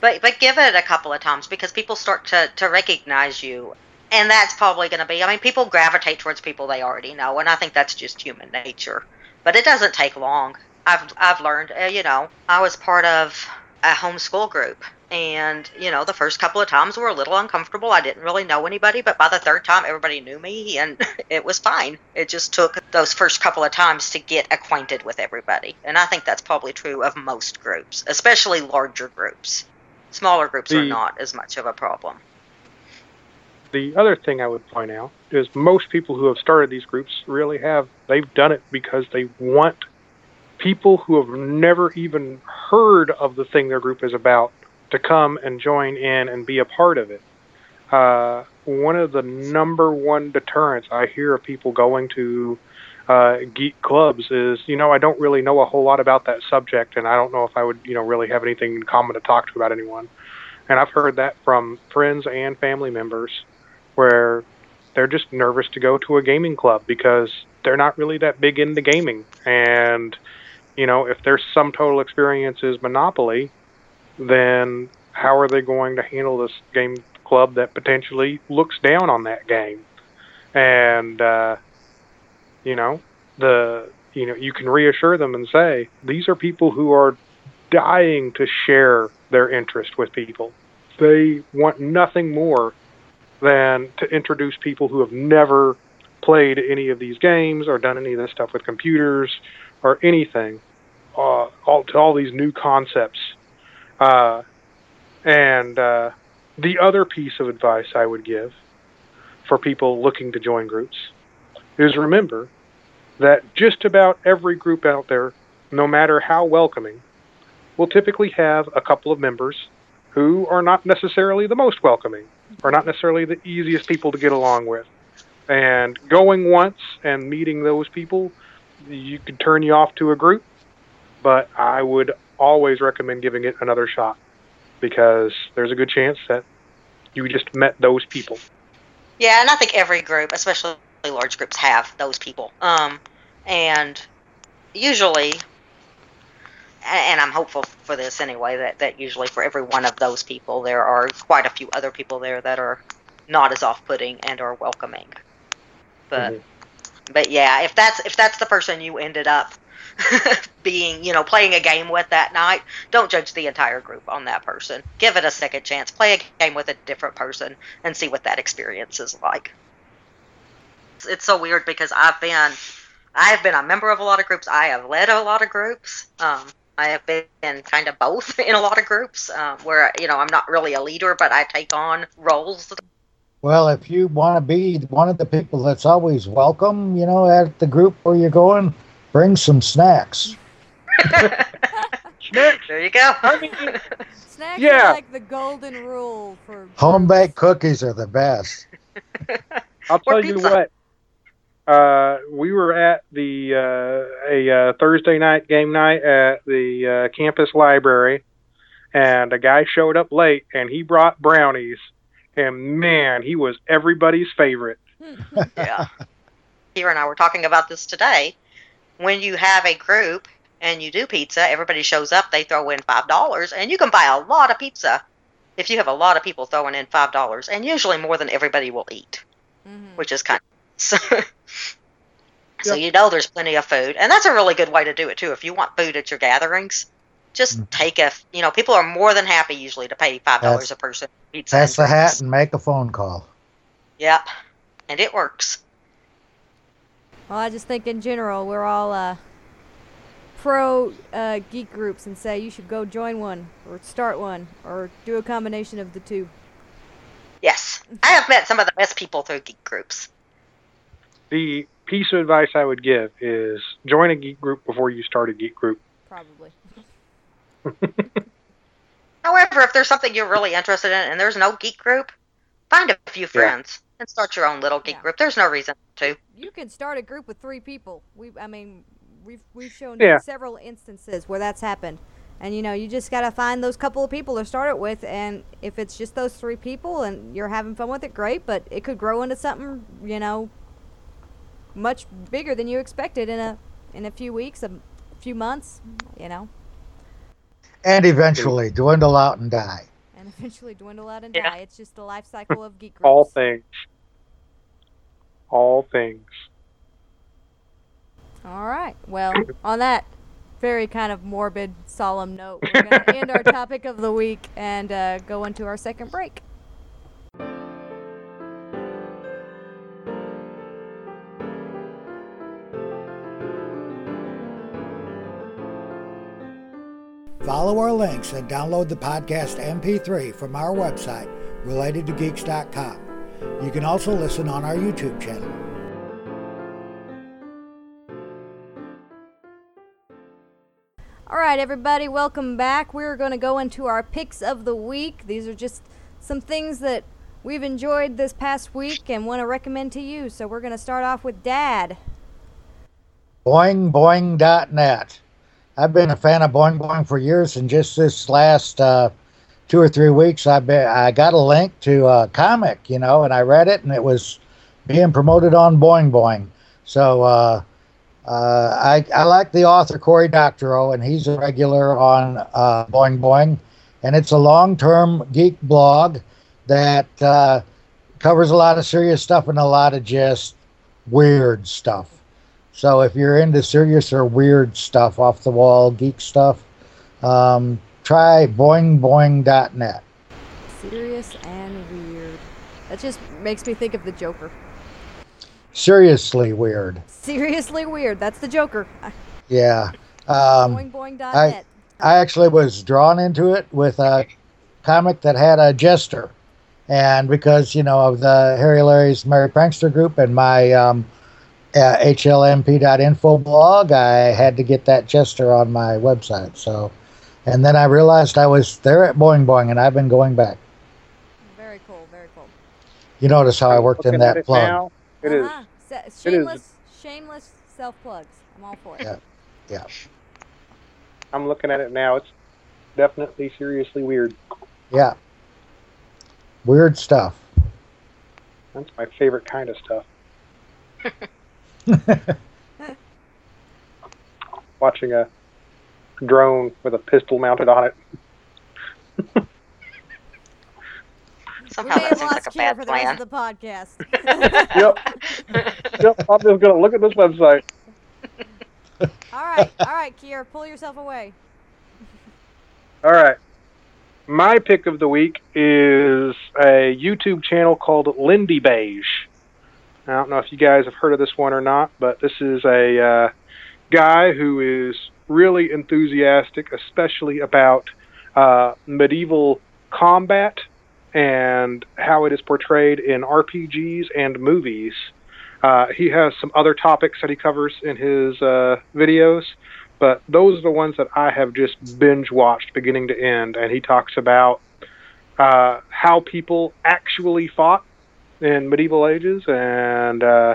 But but give it a couple of times because people start to to recognize you. And that's probably going to be I mean people gravitate towards people they already know and I think that's just human nature. But it doesn't take long. I've I've learned, uh, you know, I was part of a homeschool group and you know the first couple of times were a little uncomfortable. I didn't really know anybody but by the third time everybody knew me and it was fine. It just took those first couple of times to get acquainted with everybody. And i think that's probably true of most groups especially larger groups. Smaller groups are not as much of a problem The other thing I would point out is most people who have started these groups really have they've done it because they want people who have never even heard of the thing their group is about to come and join in and be a part of it. Uh, one of the number one deterrents I hear of people going to uh, geek clubs is, you know, I don't really know a whole lot about that subject, and I don't know if I would, you know, really have anything in common to talk to about anyone. And I've heard that from friends and family members where they're just nervous to go to a gaming club because they're not really that big into gaming. And, you know, if their sum total experience is Monopoly, then how are they going to handle this game club that potentially looks down on that game? And, uh, you know, the, you know, you can reassure them and say, these are people who are dying to share their interest with people. They want nothing more than to introduce people who have never played any of these games or done any of this stuff with computers or anything uh, all to all these new concepts. Uh, and uh, the other piece of advice I would give for people looking to join groups is remember that just about every group out there, no matter how welcoming, will typically have a couple of members who are not necessarily the most welcoming, or not necessarily the easiest people to get along with. And going once and meeting those people, you could turn you off to a group, but I would always recommend giving it another shot because there's a good chance that you just met those people. Yeah, and I think every group, especially large groups, have those people. Um, and usually, and I'm hopeful for this anyway, that, that usually for every one of those people, there are quite a few other people there that are not as off-putting and are welcoming. But, mm-hmm. but yeah, if that's if that's the person you ended up being, you know, playing a game with that night, don't judge the entire group on that person. Give it a second chance. Play a game with a different person and see what that experience is like. It's, it's so weird because I've been I've been a member of a lot of groups. I have led a lot of groups. Um, I have been kind of both in a lot of groups uh, where you know I'm not really a leader, but I take on roles. Well, if you want to be one of the people that's always welcome, you know, at the group where you're going, Bring some snacks. snacks. There you go. I mean, snacks yeah. are like the golden rule for home baked cookies are the best. I'll tell you what. Uh, we were at the uh, a uh, Thursday night game night at the uh, campus library, and a guy showed up late, and he brought brownies, and man, he was everybody's favorite. yeah. Here and I were talking about this today when you have a group and you do pizza, everybody shows up, they throw in five dollars, and you can buy a lot of pizza if you have a lot of people throwing in five dollars, and usually more than everybody will eat, mm-hmm. which is kind of so. so you know there's plenty of food, and that's a really good way to do it too. If you want food at your gatherings, just mm-hmm. take a you know people are more than happy usually to pay five dollars a person. Pizza pass the hat and make a phone call. Yep, and it works. Well, I just think in general we're all uh, pro uh, geek groups and say you should go join one or start one or do a combination of the two. Yes, I have met some of the best people through geek groups. The piece of advice I would give is join a geek group before you start a geek group. Probably. However, if there's something you're really interested in and there's no geek group, find a few friends yeah. and start your own little geek yeah. group. There's no reason to you can start a group with three people. We, I mean, we've we've shown yeah. several instances where that's happened. And you know, you just gotta find those couple of people to start it with, and if it's just those three people and you're having fun with it, great. But it could grow into something, you know, much bigger than you expected in a in a few weeks, a few months, you know. And eventually dwindle out and die. And eventually dwindle out and yeah. die. It's just the life cycle of geek groups. All things all things. All right. Well, on that very kind of morbid, solemn note, we're going to end our topic of the week and uh, go into our second break. Follow our links and download the podcast MP3 from our website, relatedtogeeks.com. You can also listen on our YouTube channel. All right, everybody, welcome back. We're going to go into our picks of the week. These are just some things that we've enjoyed this past week and want to recommend to you. So we're going to start off with Dad. BoingBoing.net. I've been a fan of Boing Boing for years, and just this last uh, two or three weeks, I be, I got a link to a comic, you know, and I read it, and it was being promoted on Boing Boing. So uh, uh, I I like the author Cory Doctorow, and he's a regular on uh, Boing Boing, and it's a long-term geek blog that uh, covers a lot of serious stuff and a lot of just weird stuff. So if you're into serious or weird stuff, off the wall geek stuff, um, try boingboing.net. Serious and weird. That just makes me think of the Joker. Seriously weird. Seriously weird. That's the Joker. Yeah. Um, boingboing.net. I I actually was drawn into it with a comic that had a jester. And because, you know, of the Harry Larry's Merry Prankster group and my um, uh, HLMP.info blog, I had to get that jester on my website. So, and then I realized I was there at Boing Boing, and I've been going back. Very cool. Very cool. You notice how I worked in that it plug. now, It is. uh-huh. Sa- is- shameless, shameless self plugs. I'm all for it. Yeah, Yeah. I'm looking at it now. It's definitely seriously weird. Yeah. Weird stuff. That's my favorite kind of stuff. Watching a drone with a pistol mounted on it. Somehow we may that have seems lost like a Kier bad for the rest plan. of the podcast. Yep. Yep. I'm just gonna look at this website. all right, all right, Kier, pull yourself away. All right. My pick of the week is a YouTube channel called Lindybeige. I don't know if you guys have heard of this one or not, but this is a uh, guy who is really enthusiastic, especially about uh, medieval combat and how it is portrayed in RPGs and movies. Uh, he has some other topics that he covers in his uh, videos, but those are the ones that I have just binge watched beginning to end. And he talks about uh, how people actually fought in medieval ages, and uh,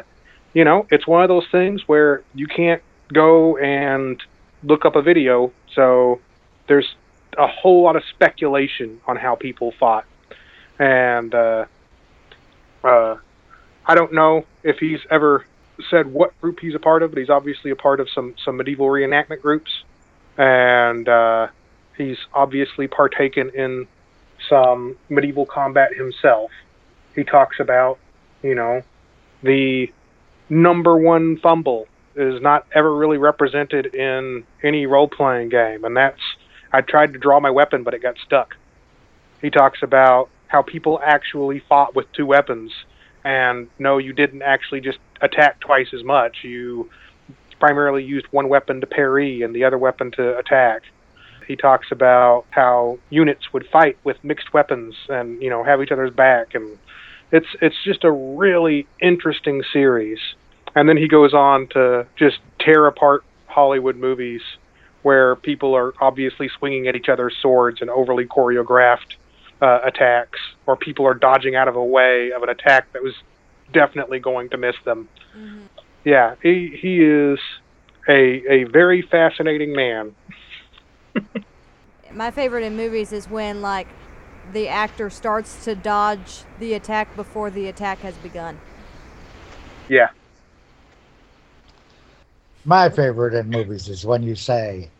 you know, it's one of those things where you can't go and look up a video, so there's a whole lot of speculation on how people fought, and uh, uh, I don't know if he's ever said what group he's a part of, but he's obviously a part of some some medieval reenactment groups, and uh, he's obviously partaken in some medieval combat himself. He talks about, you know, the number one fumble is not ever really represented in any role playing game, and that's I tried to draw my weapon, but it got stuck. He talks about how people actually fought with two weapons, and no, you didn't actually just attack twice as much. You primarily used one weapon to parry and the other weapon to attack. He talks about how units would fight with mixed weapons and you know have each other's back, and it's it's just a really interesting series. And then he goes on to just tear apart Hollywood movies where people are obviously swinging at each other's swords and overly choreographed uh, attacks, or people are dodging out of a way of an attack that was definitely going to miss them. hmm Yeah, he he is a a very fascinating man. My favorite in movies is when like the actor starts to dodge the attack before the attack has begun. Yeah, My favorite in movies is when you say,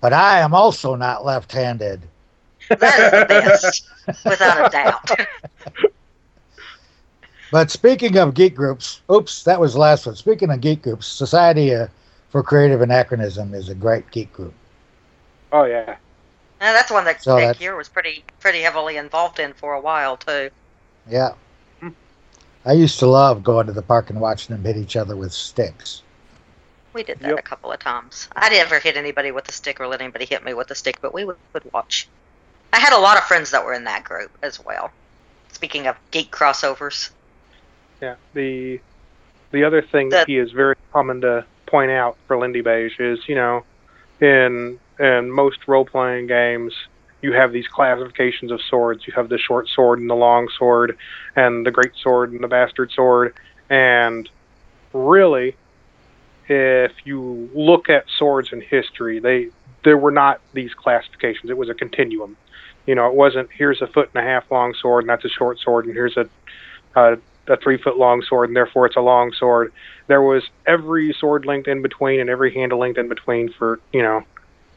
but I am also not left handed. That is the best, without a doubt. But speaking of geek groups, oops, that was the last one. Speaking of geek groups, Society uh, for Creative Anachronism is a great geek group. Oh yeah. And that's one that So Nick that's- here was pretty pretty heavily involved in for a while too. Yeah. Hmm. I used to love going to the park and watching them hit each other with sticks. We did that Yep. a couple of times. I never hit anybody with a stick or let anybody hit me with a stick, but we would, would watch. I had a lot of friends that were in that group as well. Speaking of geek crossovers, Yeah. The the other thing that he is very common to point out for Lindybeige is, you know, in in most role playing games you have these classifications of swords. You have the short sword and the long sword and the great sword and the bastard sword and really if you look at swords in history, they there were not these classifications. It was a continuum. You know, it wasn't here's a foot and a half long sword and that's a short sword and here's a a, a three foot long sword and therefore it's a long sword. There was every sword length in between and every handle length in between for you know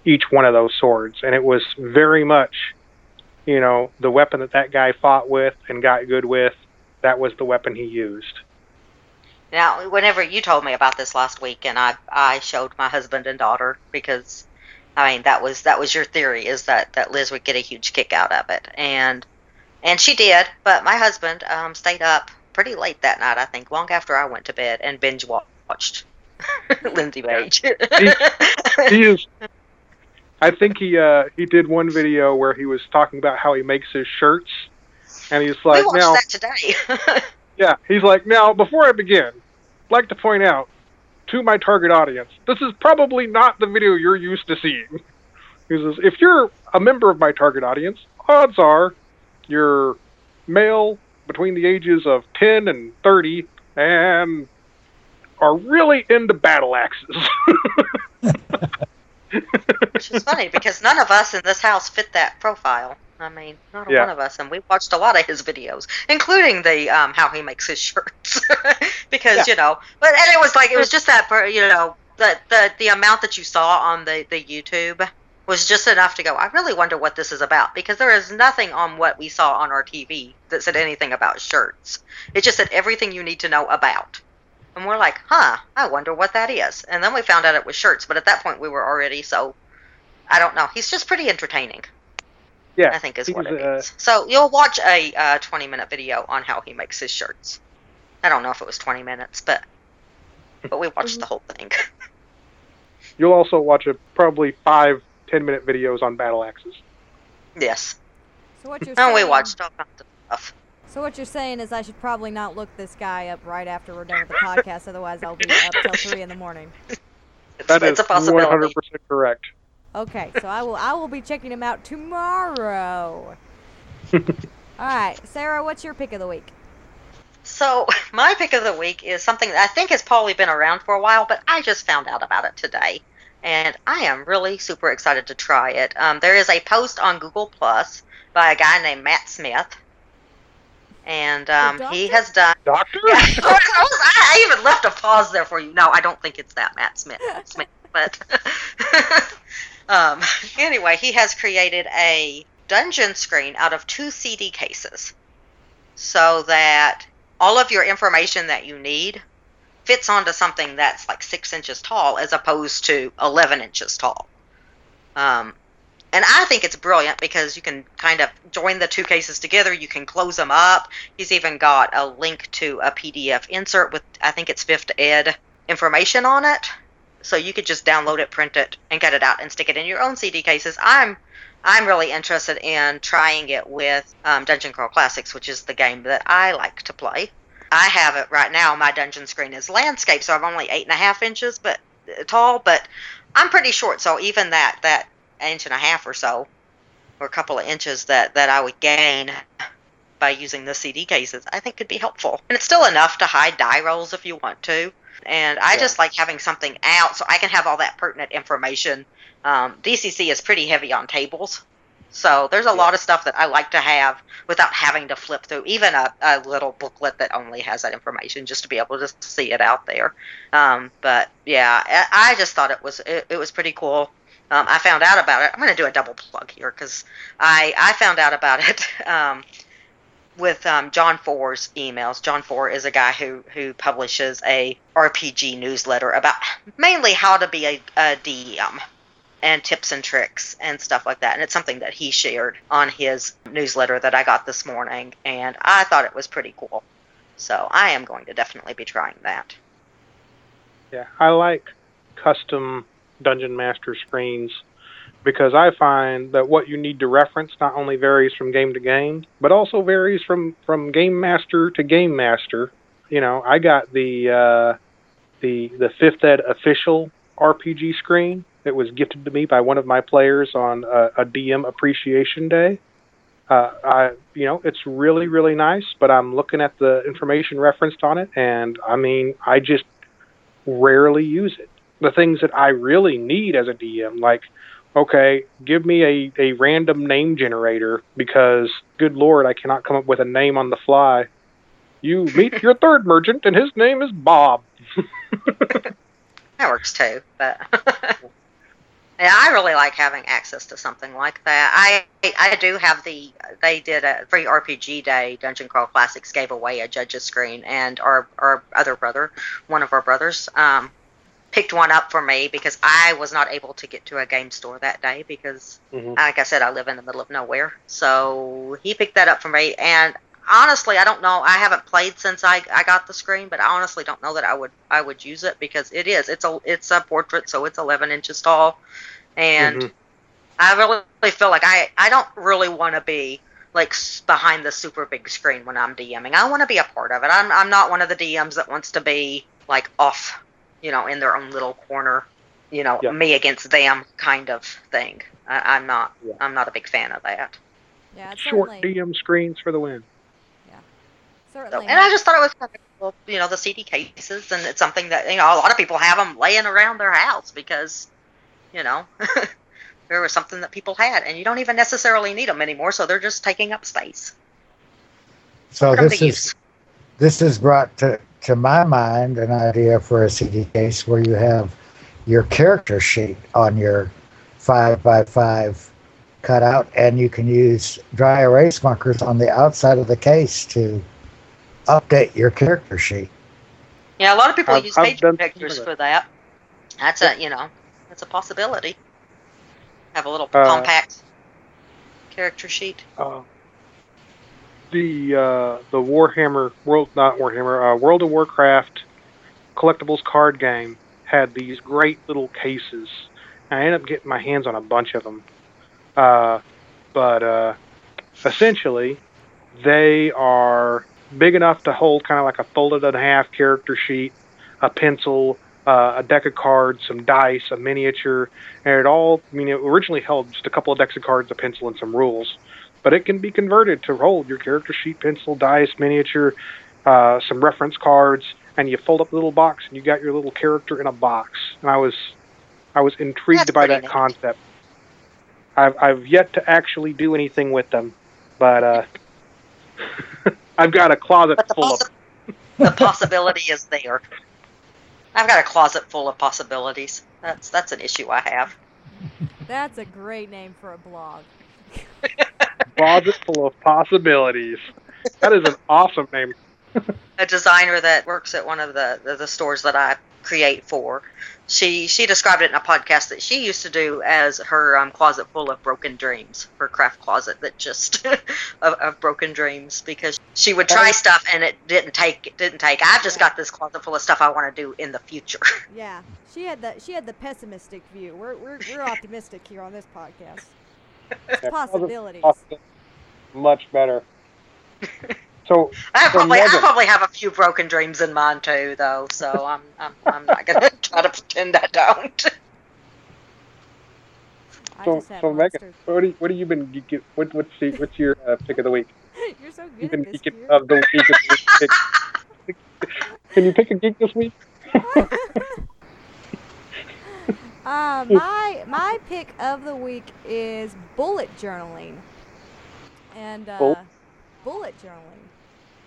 each one of those swords, and it was very much you know the weapon that that guy fought with and got good with. That was the weapon he used. Now, whenever you told me about this last week, and I I showed my husband and daughter because, I mean that was that was your theory is that that Liz would get a huge kick out of it, and and she did. But my husband um, stayed up pretty late that night, I think, long after I went to bed, and binge watched Lindsay Page. He is I think he uh, he did one video where he was talking about how he makes his shirts, and he's like, we watched now, that today. yeah, he's like, now before I begin, I'd like to point out to my target audience, this is probably not the video you're used to seeing. He says, if you're a member of my target audience, odds are you're male between the ages of 10 and 30 and are really into battle axes. Which is funny because none of us in this house fit that profile. I mean, not Yeah. one of us, and we watched a lot of his videos, including the um, how he makes his shirts, because Yeah. you know. But and it was like it was just that you know the the the amount that you saw on the the YouTube was just enough to go. I really wonder what this is about because there is nothing on what we saw on our TV that said anything about shirts. It just said everything you need to know about. And we're like, huh, I wonder what that is. And then we found out it was shirts, but at that point we were already so I don't know. He's just pretty entertaining. Yeah, I think is what he's, it uh, is. So you'll watch a uh, 20 minute video on how he makes his shirts. I don't know if it was 20 minutes, but but we watched the whole thing. You'll also watch a probably five, ten minute videos on battle axes. yes. So what you're And we watched all kinds of stuff. So what you're saying is I should probably not look this guy up right after we're done with the podcast, otherwise I'll be up till three in the morning. It's, That it's is a possibility. 100% correct. Okay, so I will I will be checking him out tomorrow. All right, Sarah, what's your pick of the week? So my pick of the week is something that I think has probably been around for a while, but I just found out about it today, and I am really super excited to try it. Um, there is a post on Google Plus by a guy named Matt Smith, and um, he has done. Doctor? I, was- I even left a pause there for you. No, I don't think it's that Matt Smith. Smith but um, anyway, he has created a dungeon screen out of two CD cases, so that all of your information that you need fits onto something that's like six inches tall, as opposed to eleven inches tall. Um, and I think it's brilliant because you can kind of join the two cases together. You can close them up. He's even got a link to a PDF insert with, I think it's fifth ed information on it. So you could just download it, print it, and get it out and stick it in your own CD cases. I'm I'm really interested in trying it with um, Dungeon Crawl Classics, which is the game that I like to play. I have it right now. My dungeon screen is landscape, so I'm only eight and a half inches, but uh, tall. But I'm pretty short, so even that that inch and a half or so, or a couple of inches that that I would gain by using the CD cases, I think could be helpful. And it's still enough to hide die rolls if you want to. And I Yeah. just like having something out so I can have all that pertinent information. Um, DCC is pretty heavy on tables. So there's a lot of stuff that I like to have without having to flip through even a, a little booklet that only has that information just to be able to see it out there. Um, but yeah, I, I just thought it was it, it was pretty cool. Um, I found out about it. I'm going to do a double plug here because I I found out about it um, with um, Johnn Four's emails. John Four is a guy who who publishes a RPG newsletter about mainly how to be a, a DM and tips and tricks and stuff like that. And it's something that he shared on his newsletter that I got this morning, and I thought it was pretty cool. So I am going to definitely be trying that. Yeah, I like custom Dungeon Master screens because I find that what you need to reference not only varies from game to game, but also varies from from game master to game master. You know, I got the uh, the the fifth ed official RPG screen that was gifted to me by one of my players on a, a DM appreciation day. Uh, I, you know, it's really, really nice, but I'm looking at the information referenced on it, and I mean, I just rarely use it. The things that I really need as a DM, like, okay, give me a, a random name generator because, good lord, I cannot come up with a name on the fly. You meet your third merchant, and his name is Bob. That works too, but yeah, I really like having access to something like that. I I do have the they did a free RPG day. Dungeon Crawl Classics gave away a judge's screen, and our our other brother, one of our brothers, um, picked one up for me because I was not able to get to a game store that day because, Mhm. like I said, I live in the middle of nowhere. So he picked that up for me, and honestly, I don't know. I haven't played since I, I got the screen, but I honestly don't know that I would I would use it because it is it's a it's a portrait, so it's 11 inches tall, and Mhm. I really feel like I I don't really want to be like behind the super big screen when I'm DMing. I want to be a part of it. I'm I'm not one of the DMs that wants to be like off, you know, in their own little corner, you know, Yeah. me against them kind of thing. I, I'm not Yeah. I'm not a big fan of that. Yeah, it's Short certainly, DM screens for the win. So, certainly. and I just thought it was kind of cool, you know, the CD cases, and it's something that you know a lot of people have them laying around their house because, you know, there was something that people had, and you don't even necessarily need them anymore, so they're just taking up space. So Put 'em this is use. this is brought to to my mind an idea for a CD case where you have your character sheet on your five by five cutout, and you can use dry erase markers on the outside of the case to update your character sheet. Yeah, a lot of people I've- use I've page done protectors of for that. That's a you know, that's a possibility. Have a little Uh, compact character sheet. Uh, the uh, the Warhammer World not Warhammer uh, World of Warcraft collectibles card game had these great little cases. I ended up getting my hands on a bunch of them, uh, but uh, essentially they are big enough to hold kind of like a folded in half character sheet, a pencil, uh, a deck of cards, some dice, a miniature, and it all. I mean, it originally held just a couple of decks of cards, a pencil, and some rules but it can be converted to hold your character sheet, pencil, dice, miniature, uh, some reference cards, and you fold up the little box, and you got your little character in a box. And I was, I was intrigued That's by that neat. concept. I've I've yet to actually do anything with them, but uh, I've got a closet But the, full of. possi- the possibility is there. I've got a closet full of possibilities. That's that's an issue I have. That's a great name for a blog. closet full of possibilities. That is an awesome name. a designer that works at one of the, the, the stores that I create for. She she described it in a podcast that she used to do as her um, closet full of broken dreams, her craft closet that just of, of broken dreams because she would try stuff and it didn't take it didn't take. I've just got this closet full of stuff I want to do in the future. Yeah, she had the she had the pessimistic view. We're we're, we're optimistic here on this podcast. It's Yeah, closet possibilities. possibilities. Much better. So I So probably I probably have a few broken dreams in mind too, though. So I'm I'm, I'm not gonna try to pretend I don't. I so, just so Megan, what do you, what have you been geeking? What what's the, what's your uh, pick of the week? You're so You've good been at this. geeking Kira. of the week. of the week. Can you pick a geek this week? Uh, my my pick of the week is bullet journaling, and uh, Bull- bullet journaling.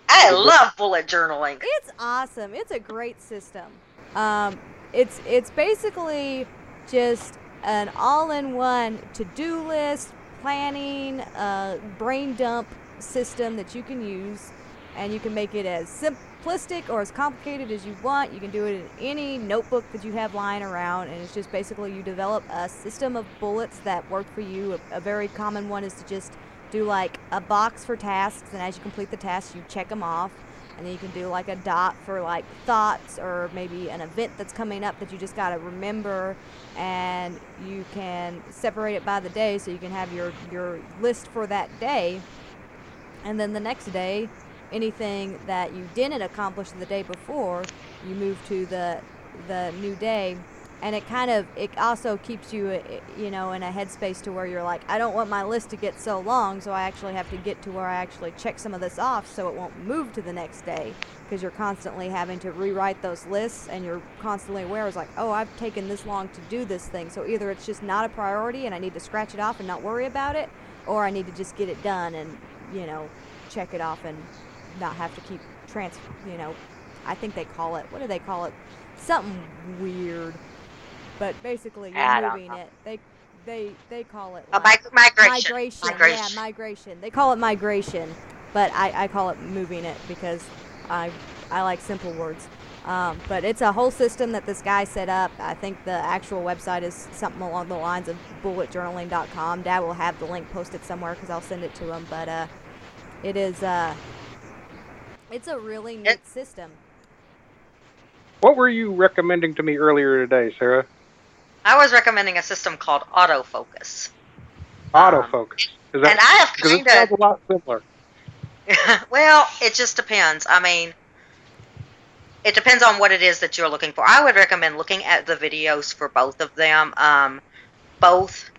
I love bullet journaling. It's awesome. It's a great system. Um, it's it's basically just an all-in-one to-do list, planning, uh, brain dump system that you can use, and you can make it as simplistic or as complicated as you want. You can do it in any notebook that you have lying around, and it's just basically you develop a system of bullets that work for you. A, a very common one is to just do like a box for tasks, and as you complete the tasks, you check them off and then you can do like a dot for like thoughts or maybe an event that's coming up that you just got to remember and you can separate it by the day so you can have your your list for that day and then the next day anything that you didn't accomplish the day before you move to the the new day. And it kind of it also keeps you uh, you know in a headspace to where you're like I don't want my list to get so long so I actually have to get to where I actually check some of this off so it won't move to the next day. Because you're constantly having to rewrite those lists and you're constantly aware it's like oh I've taken this long to do this thing. So either it's just not a priority and I need to scratch it off and not worry about it or I need to just get it done and you know check it off and not have to keep trans you know I think they call it what do they call it something weird but basically you're moving it they they they call it A like- mig- migration. migration. Migration. Yeah, migration. They call it migration, but I, I call it moving it because I I like simple words. Um, but it's a whole system that this guy set up. I think the actual website is something along the lines of bulletjournaling.com. Dad will have the link posted somewhere because I'll send it to him. But uh, it is uh, it's a really neat It- system. What were you recommending to me earlier today, Sarah? I was recommending a system called autofocus. Autofocus. Is that, and I have because it kind sounds of a lot similar. well, it just depends. I mean, it depends on what it is that you're looking for. I would recommend looking at the videos for both of them. Um, both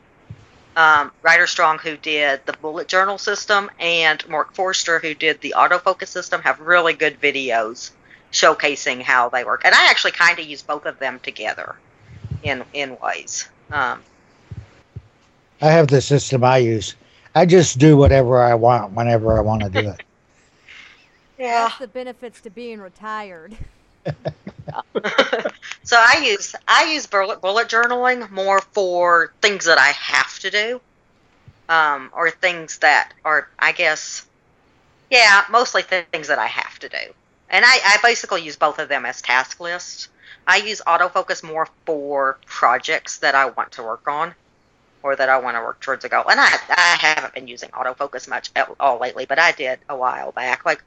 um, Ryder Strong, who did the bullet journal system, and Mark Forster, who did the autofocus system, have really good videos showcasing how they work. And I actually kind of use both of them together in in ways. Um, I have the system I use. I just do whatever I want whenever I want to do it. yeah. That's the benefits to being retired. so I use I use bullet bullet journaling more for things that I have to do, um, or things that are I guess, yeah, mostly things that I have to do. And I, I basically use both of them as task lists. I use autofocus more for projects that I want to work on, or that I want to work towards a goal. And I I haven't been using autofocus much at all lately, but I did a while back. Like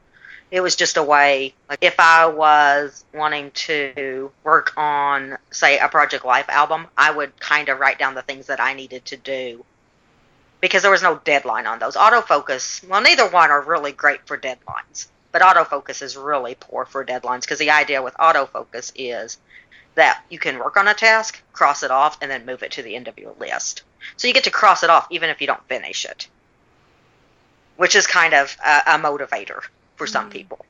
it was just a way like if i was wanting to work on say a project life album i would kind of write down the things that i needed to do. Because there was no deadline on those. Autofocus well neither one are really great for deadlines but autofocus is really poor for deadlines because the idea with autofocus is that you can work on a task cross it off and then move it to the end of your list. So you get to cross it off even if you don't finish it. Which is kind of a, a motivator for some people,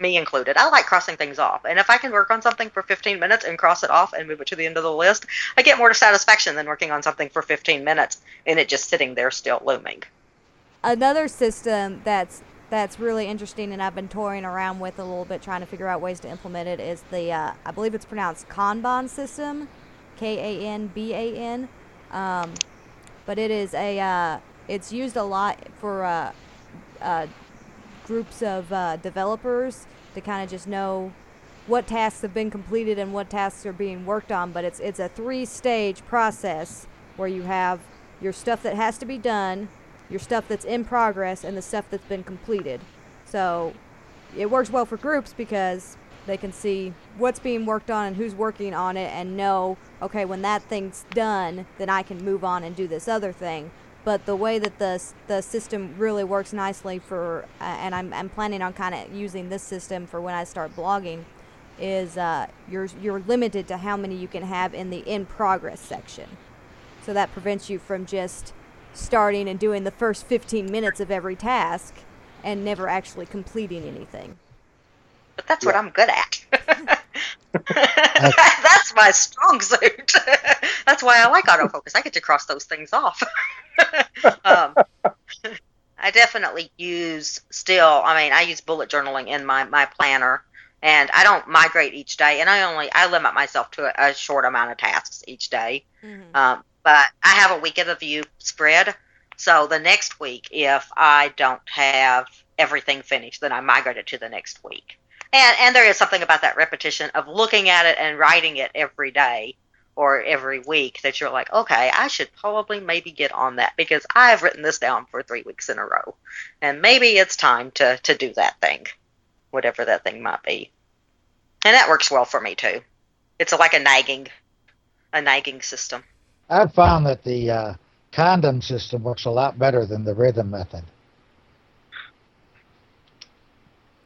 me included. I like crossing things off. And if I can work on something for 15 minutes and cross it off and move it to the end of the list, I get more satisfaction than working on something for 15 minutes and it just sitting there still looming. Another system that's that's really interesting and I've been toying around with a little bit trying to figure out ways to implement it is the uh, I believe it's pronounced Kanban system, K A N B A N. Um, but it is a uh, it's used a lot for uh, uh, groups of uh, developers to kind of just know what tasks have been completed and what tasks are being worked on. But it's it's a three stage process where you have your stuff that has to be done, your stuff that's in progress, and the stuff that's been completed. So it works well for groups because they can see what's being worked on and who's working on it and know, okay, when that thing's done, then I can move on and do this other thing. But the way that the, the system really works nicely for, uh, and I'm, I'm planning on kind of using this system for when I start blogging, is uh, you're, you're limited to how many you can have in the in progress section. So that prevents you from just starting and doing the first 15 minutes of every task and never actually completing anything. But that's what I'm good at. that's my strong suit. that's why I like autofocus. I get to cross those things off. um, I definitely use still. I mean, I use bullet journaling in my my planner, and I don't migrate each day. And I only I limit myself to a, a short amount of tasks each day. Mm-hmm. Um, but I have a week of the view spread. So the next week, if I don't have everything finished, then I migrate it to the next week. And and there is something about that repetition of looking at it and writing it every day or every week that you're like, okay, I should probably maybe get on that because I've written this down for three weeks in a row, and maybe it's time to to do that thing, whatever that thing might be. And that works well for me too. It's like a nagging, a nagging system. I've found that the uh, condom system works a lot better than the rhythm method.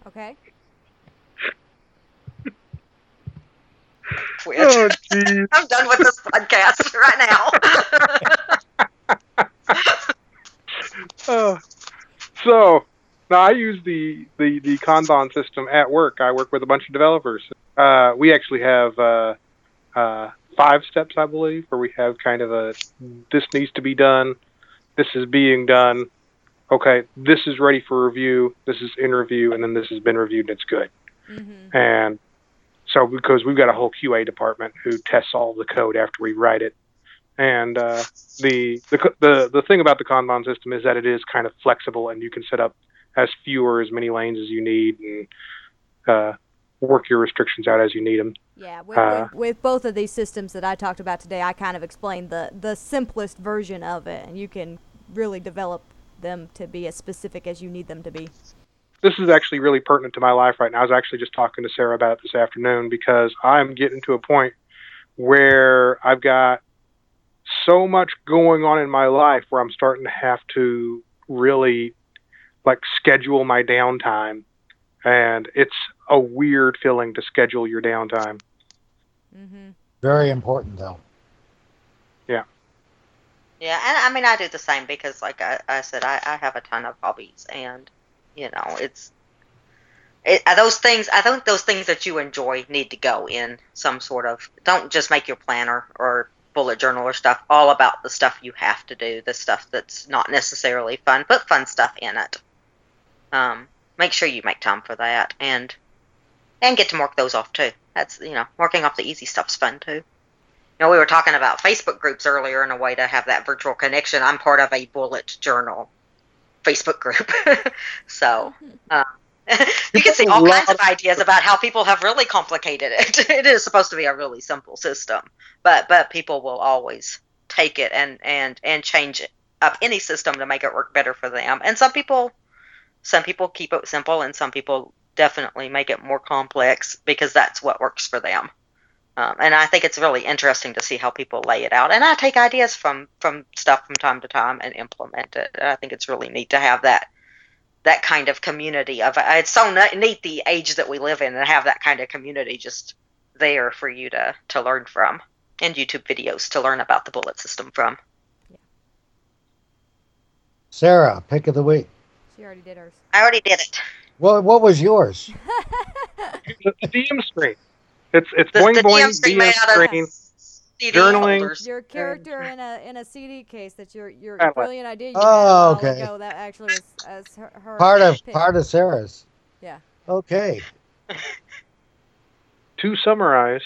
Okay. Which Oh, jeez. I'm done with this podcast right now. Uh, so now I use the, the, the Kanban system at work. I work with a bunch of developers. Uh, we actually have uh, uh, five steps, I believe, where we have kind of a this needs to be done, this is being done. Okay, this is ready for review. This is in review, and then this has been reviewed and it's good. Mm-hmm. And so because we've got a whole QA department who tests all the code after we write it, and uh, the, the the the thing about the Kanban system is that it is kind of flexible, and you can set up as few or as many lanes as you need, and uh, work your restrictions out as you need them. Yeah, with, Uh, with, with both of these systems that I talked about today, I kind of explained the, the simplest version of it, and you can really develop them to be as specific as you need them to be. This is actually really pertinent to my life right now. I was actually just talking to Sarah about it this afternoon because I'm getting to a point where I've got so much going on in my life where I'm starting to have to really like schedule my downtime. And it's a weird feeling to schedule your downtime. Mm-hmm. Very important, though. Yeah, Yeah, and I mean, I do the same because, like I, I said, I, I have a ton of hobbies, and you know, it's it, uh, those things. I think those things that you enjoy need to go in some sort of. Don't just make your planner or bullet journal or stuff all about the stuff you have to do, the stuff that's not necessarily fun. Put fun stuff in it. Um, make sure you make time for that, and and get to mark those off too. That's you know, marking off the easy stuff's fun too. You know, we were talking about Facebook groups earlier and a way to have that virtual connection. I'm part of a bullet journal Facebook group. so uh, you can see all kinds of ideas about how people have really complicated it. it is supposed to be a really simple system, but but people will always take it and and and change it up any system to make it work better for them. And some people some people keep it simple and some people definitely make it more complex because that's what works for them. Um, and I think it's really interesting to see how people lay it out. And I take ideas from from stuff from time to time and implement it. I think it's really neat to have that that kind of community of it's so neat the age that we live in and have that kind of community just there for you to to learn from and YouTube videos to learn about the bullet system from. Sarah, pick of the week. She already did hers. I already did it. What what was yours? the DM screen. It's it's The, boing the boing DM screen DM made out screen. of CD journaling. folders. Your character in a in a CD case. That's your your Kinda brilliant idea. You Oh, had a while okay. Ago. That actually was as her, her Part of pick. part of Sarah's. Yeah. Okay. To summarize,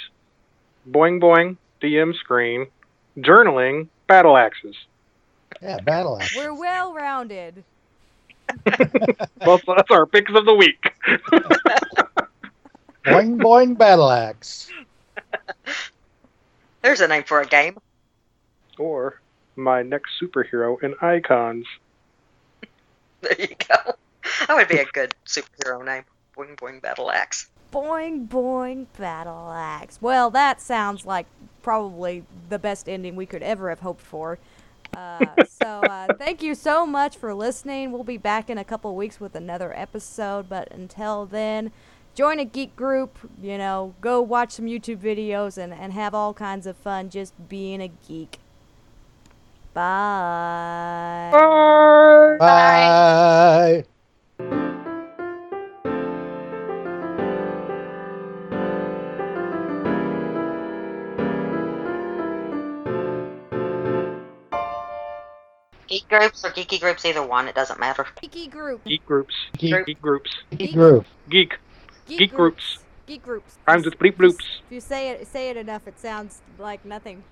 boing boing DM screen, journaling, battle axes. Yeah, battle axe. We're well rounded. Well, that's our picks of the week. boing boing battle axe. There's a name for a game. or my next superhero in icons. There you go. That would be a good superhero name. Boing Boing Battle Axe. Boing boing battle axe. Well, that sounds like probably the best ending we could ever have hoped for. Uh, so uh, thank you so much for listening. We'll be back in a couple weeks with another episode, but until then, join a geek group. You know, go watch some YouTube videos and, and have all kinds of fun just being a geek. Bye. Bye. Bye. Geek groups or geeky groups, either one, it doesn't matter. Geeky group. Geek groups. Geek, Geek groups. geek group. Geek. Geek groups. Geek groups. Rhymes with bleep bloops. If you say it say it enough, it sounds like nothing.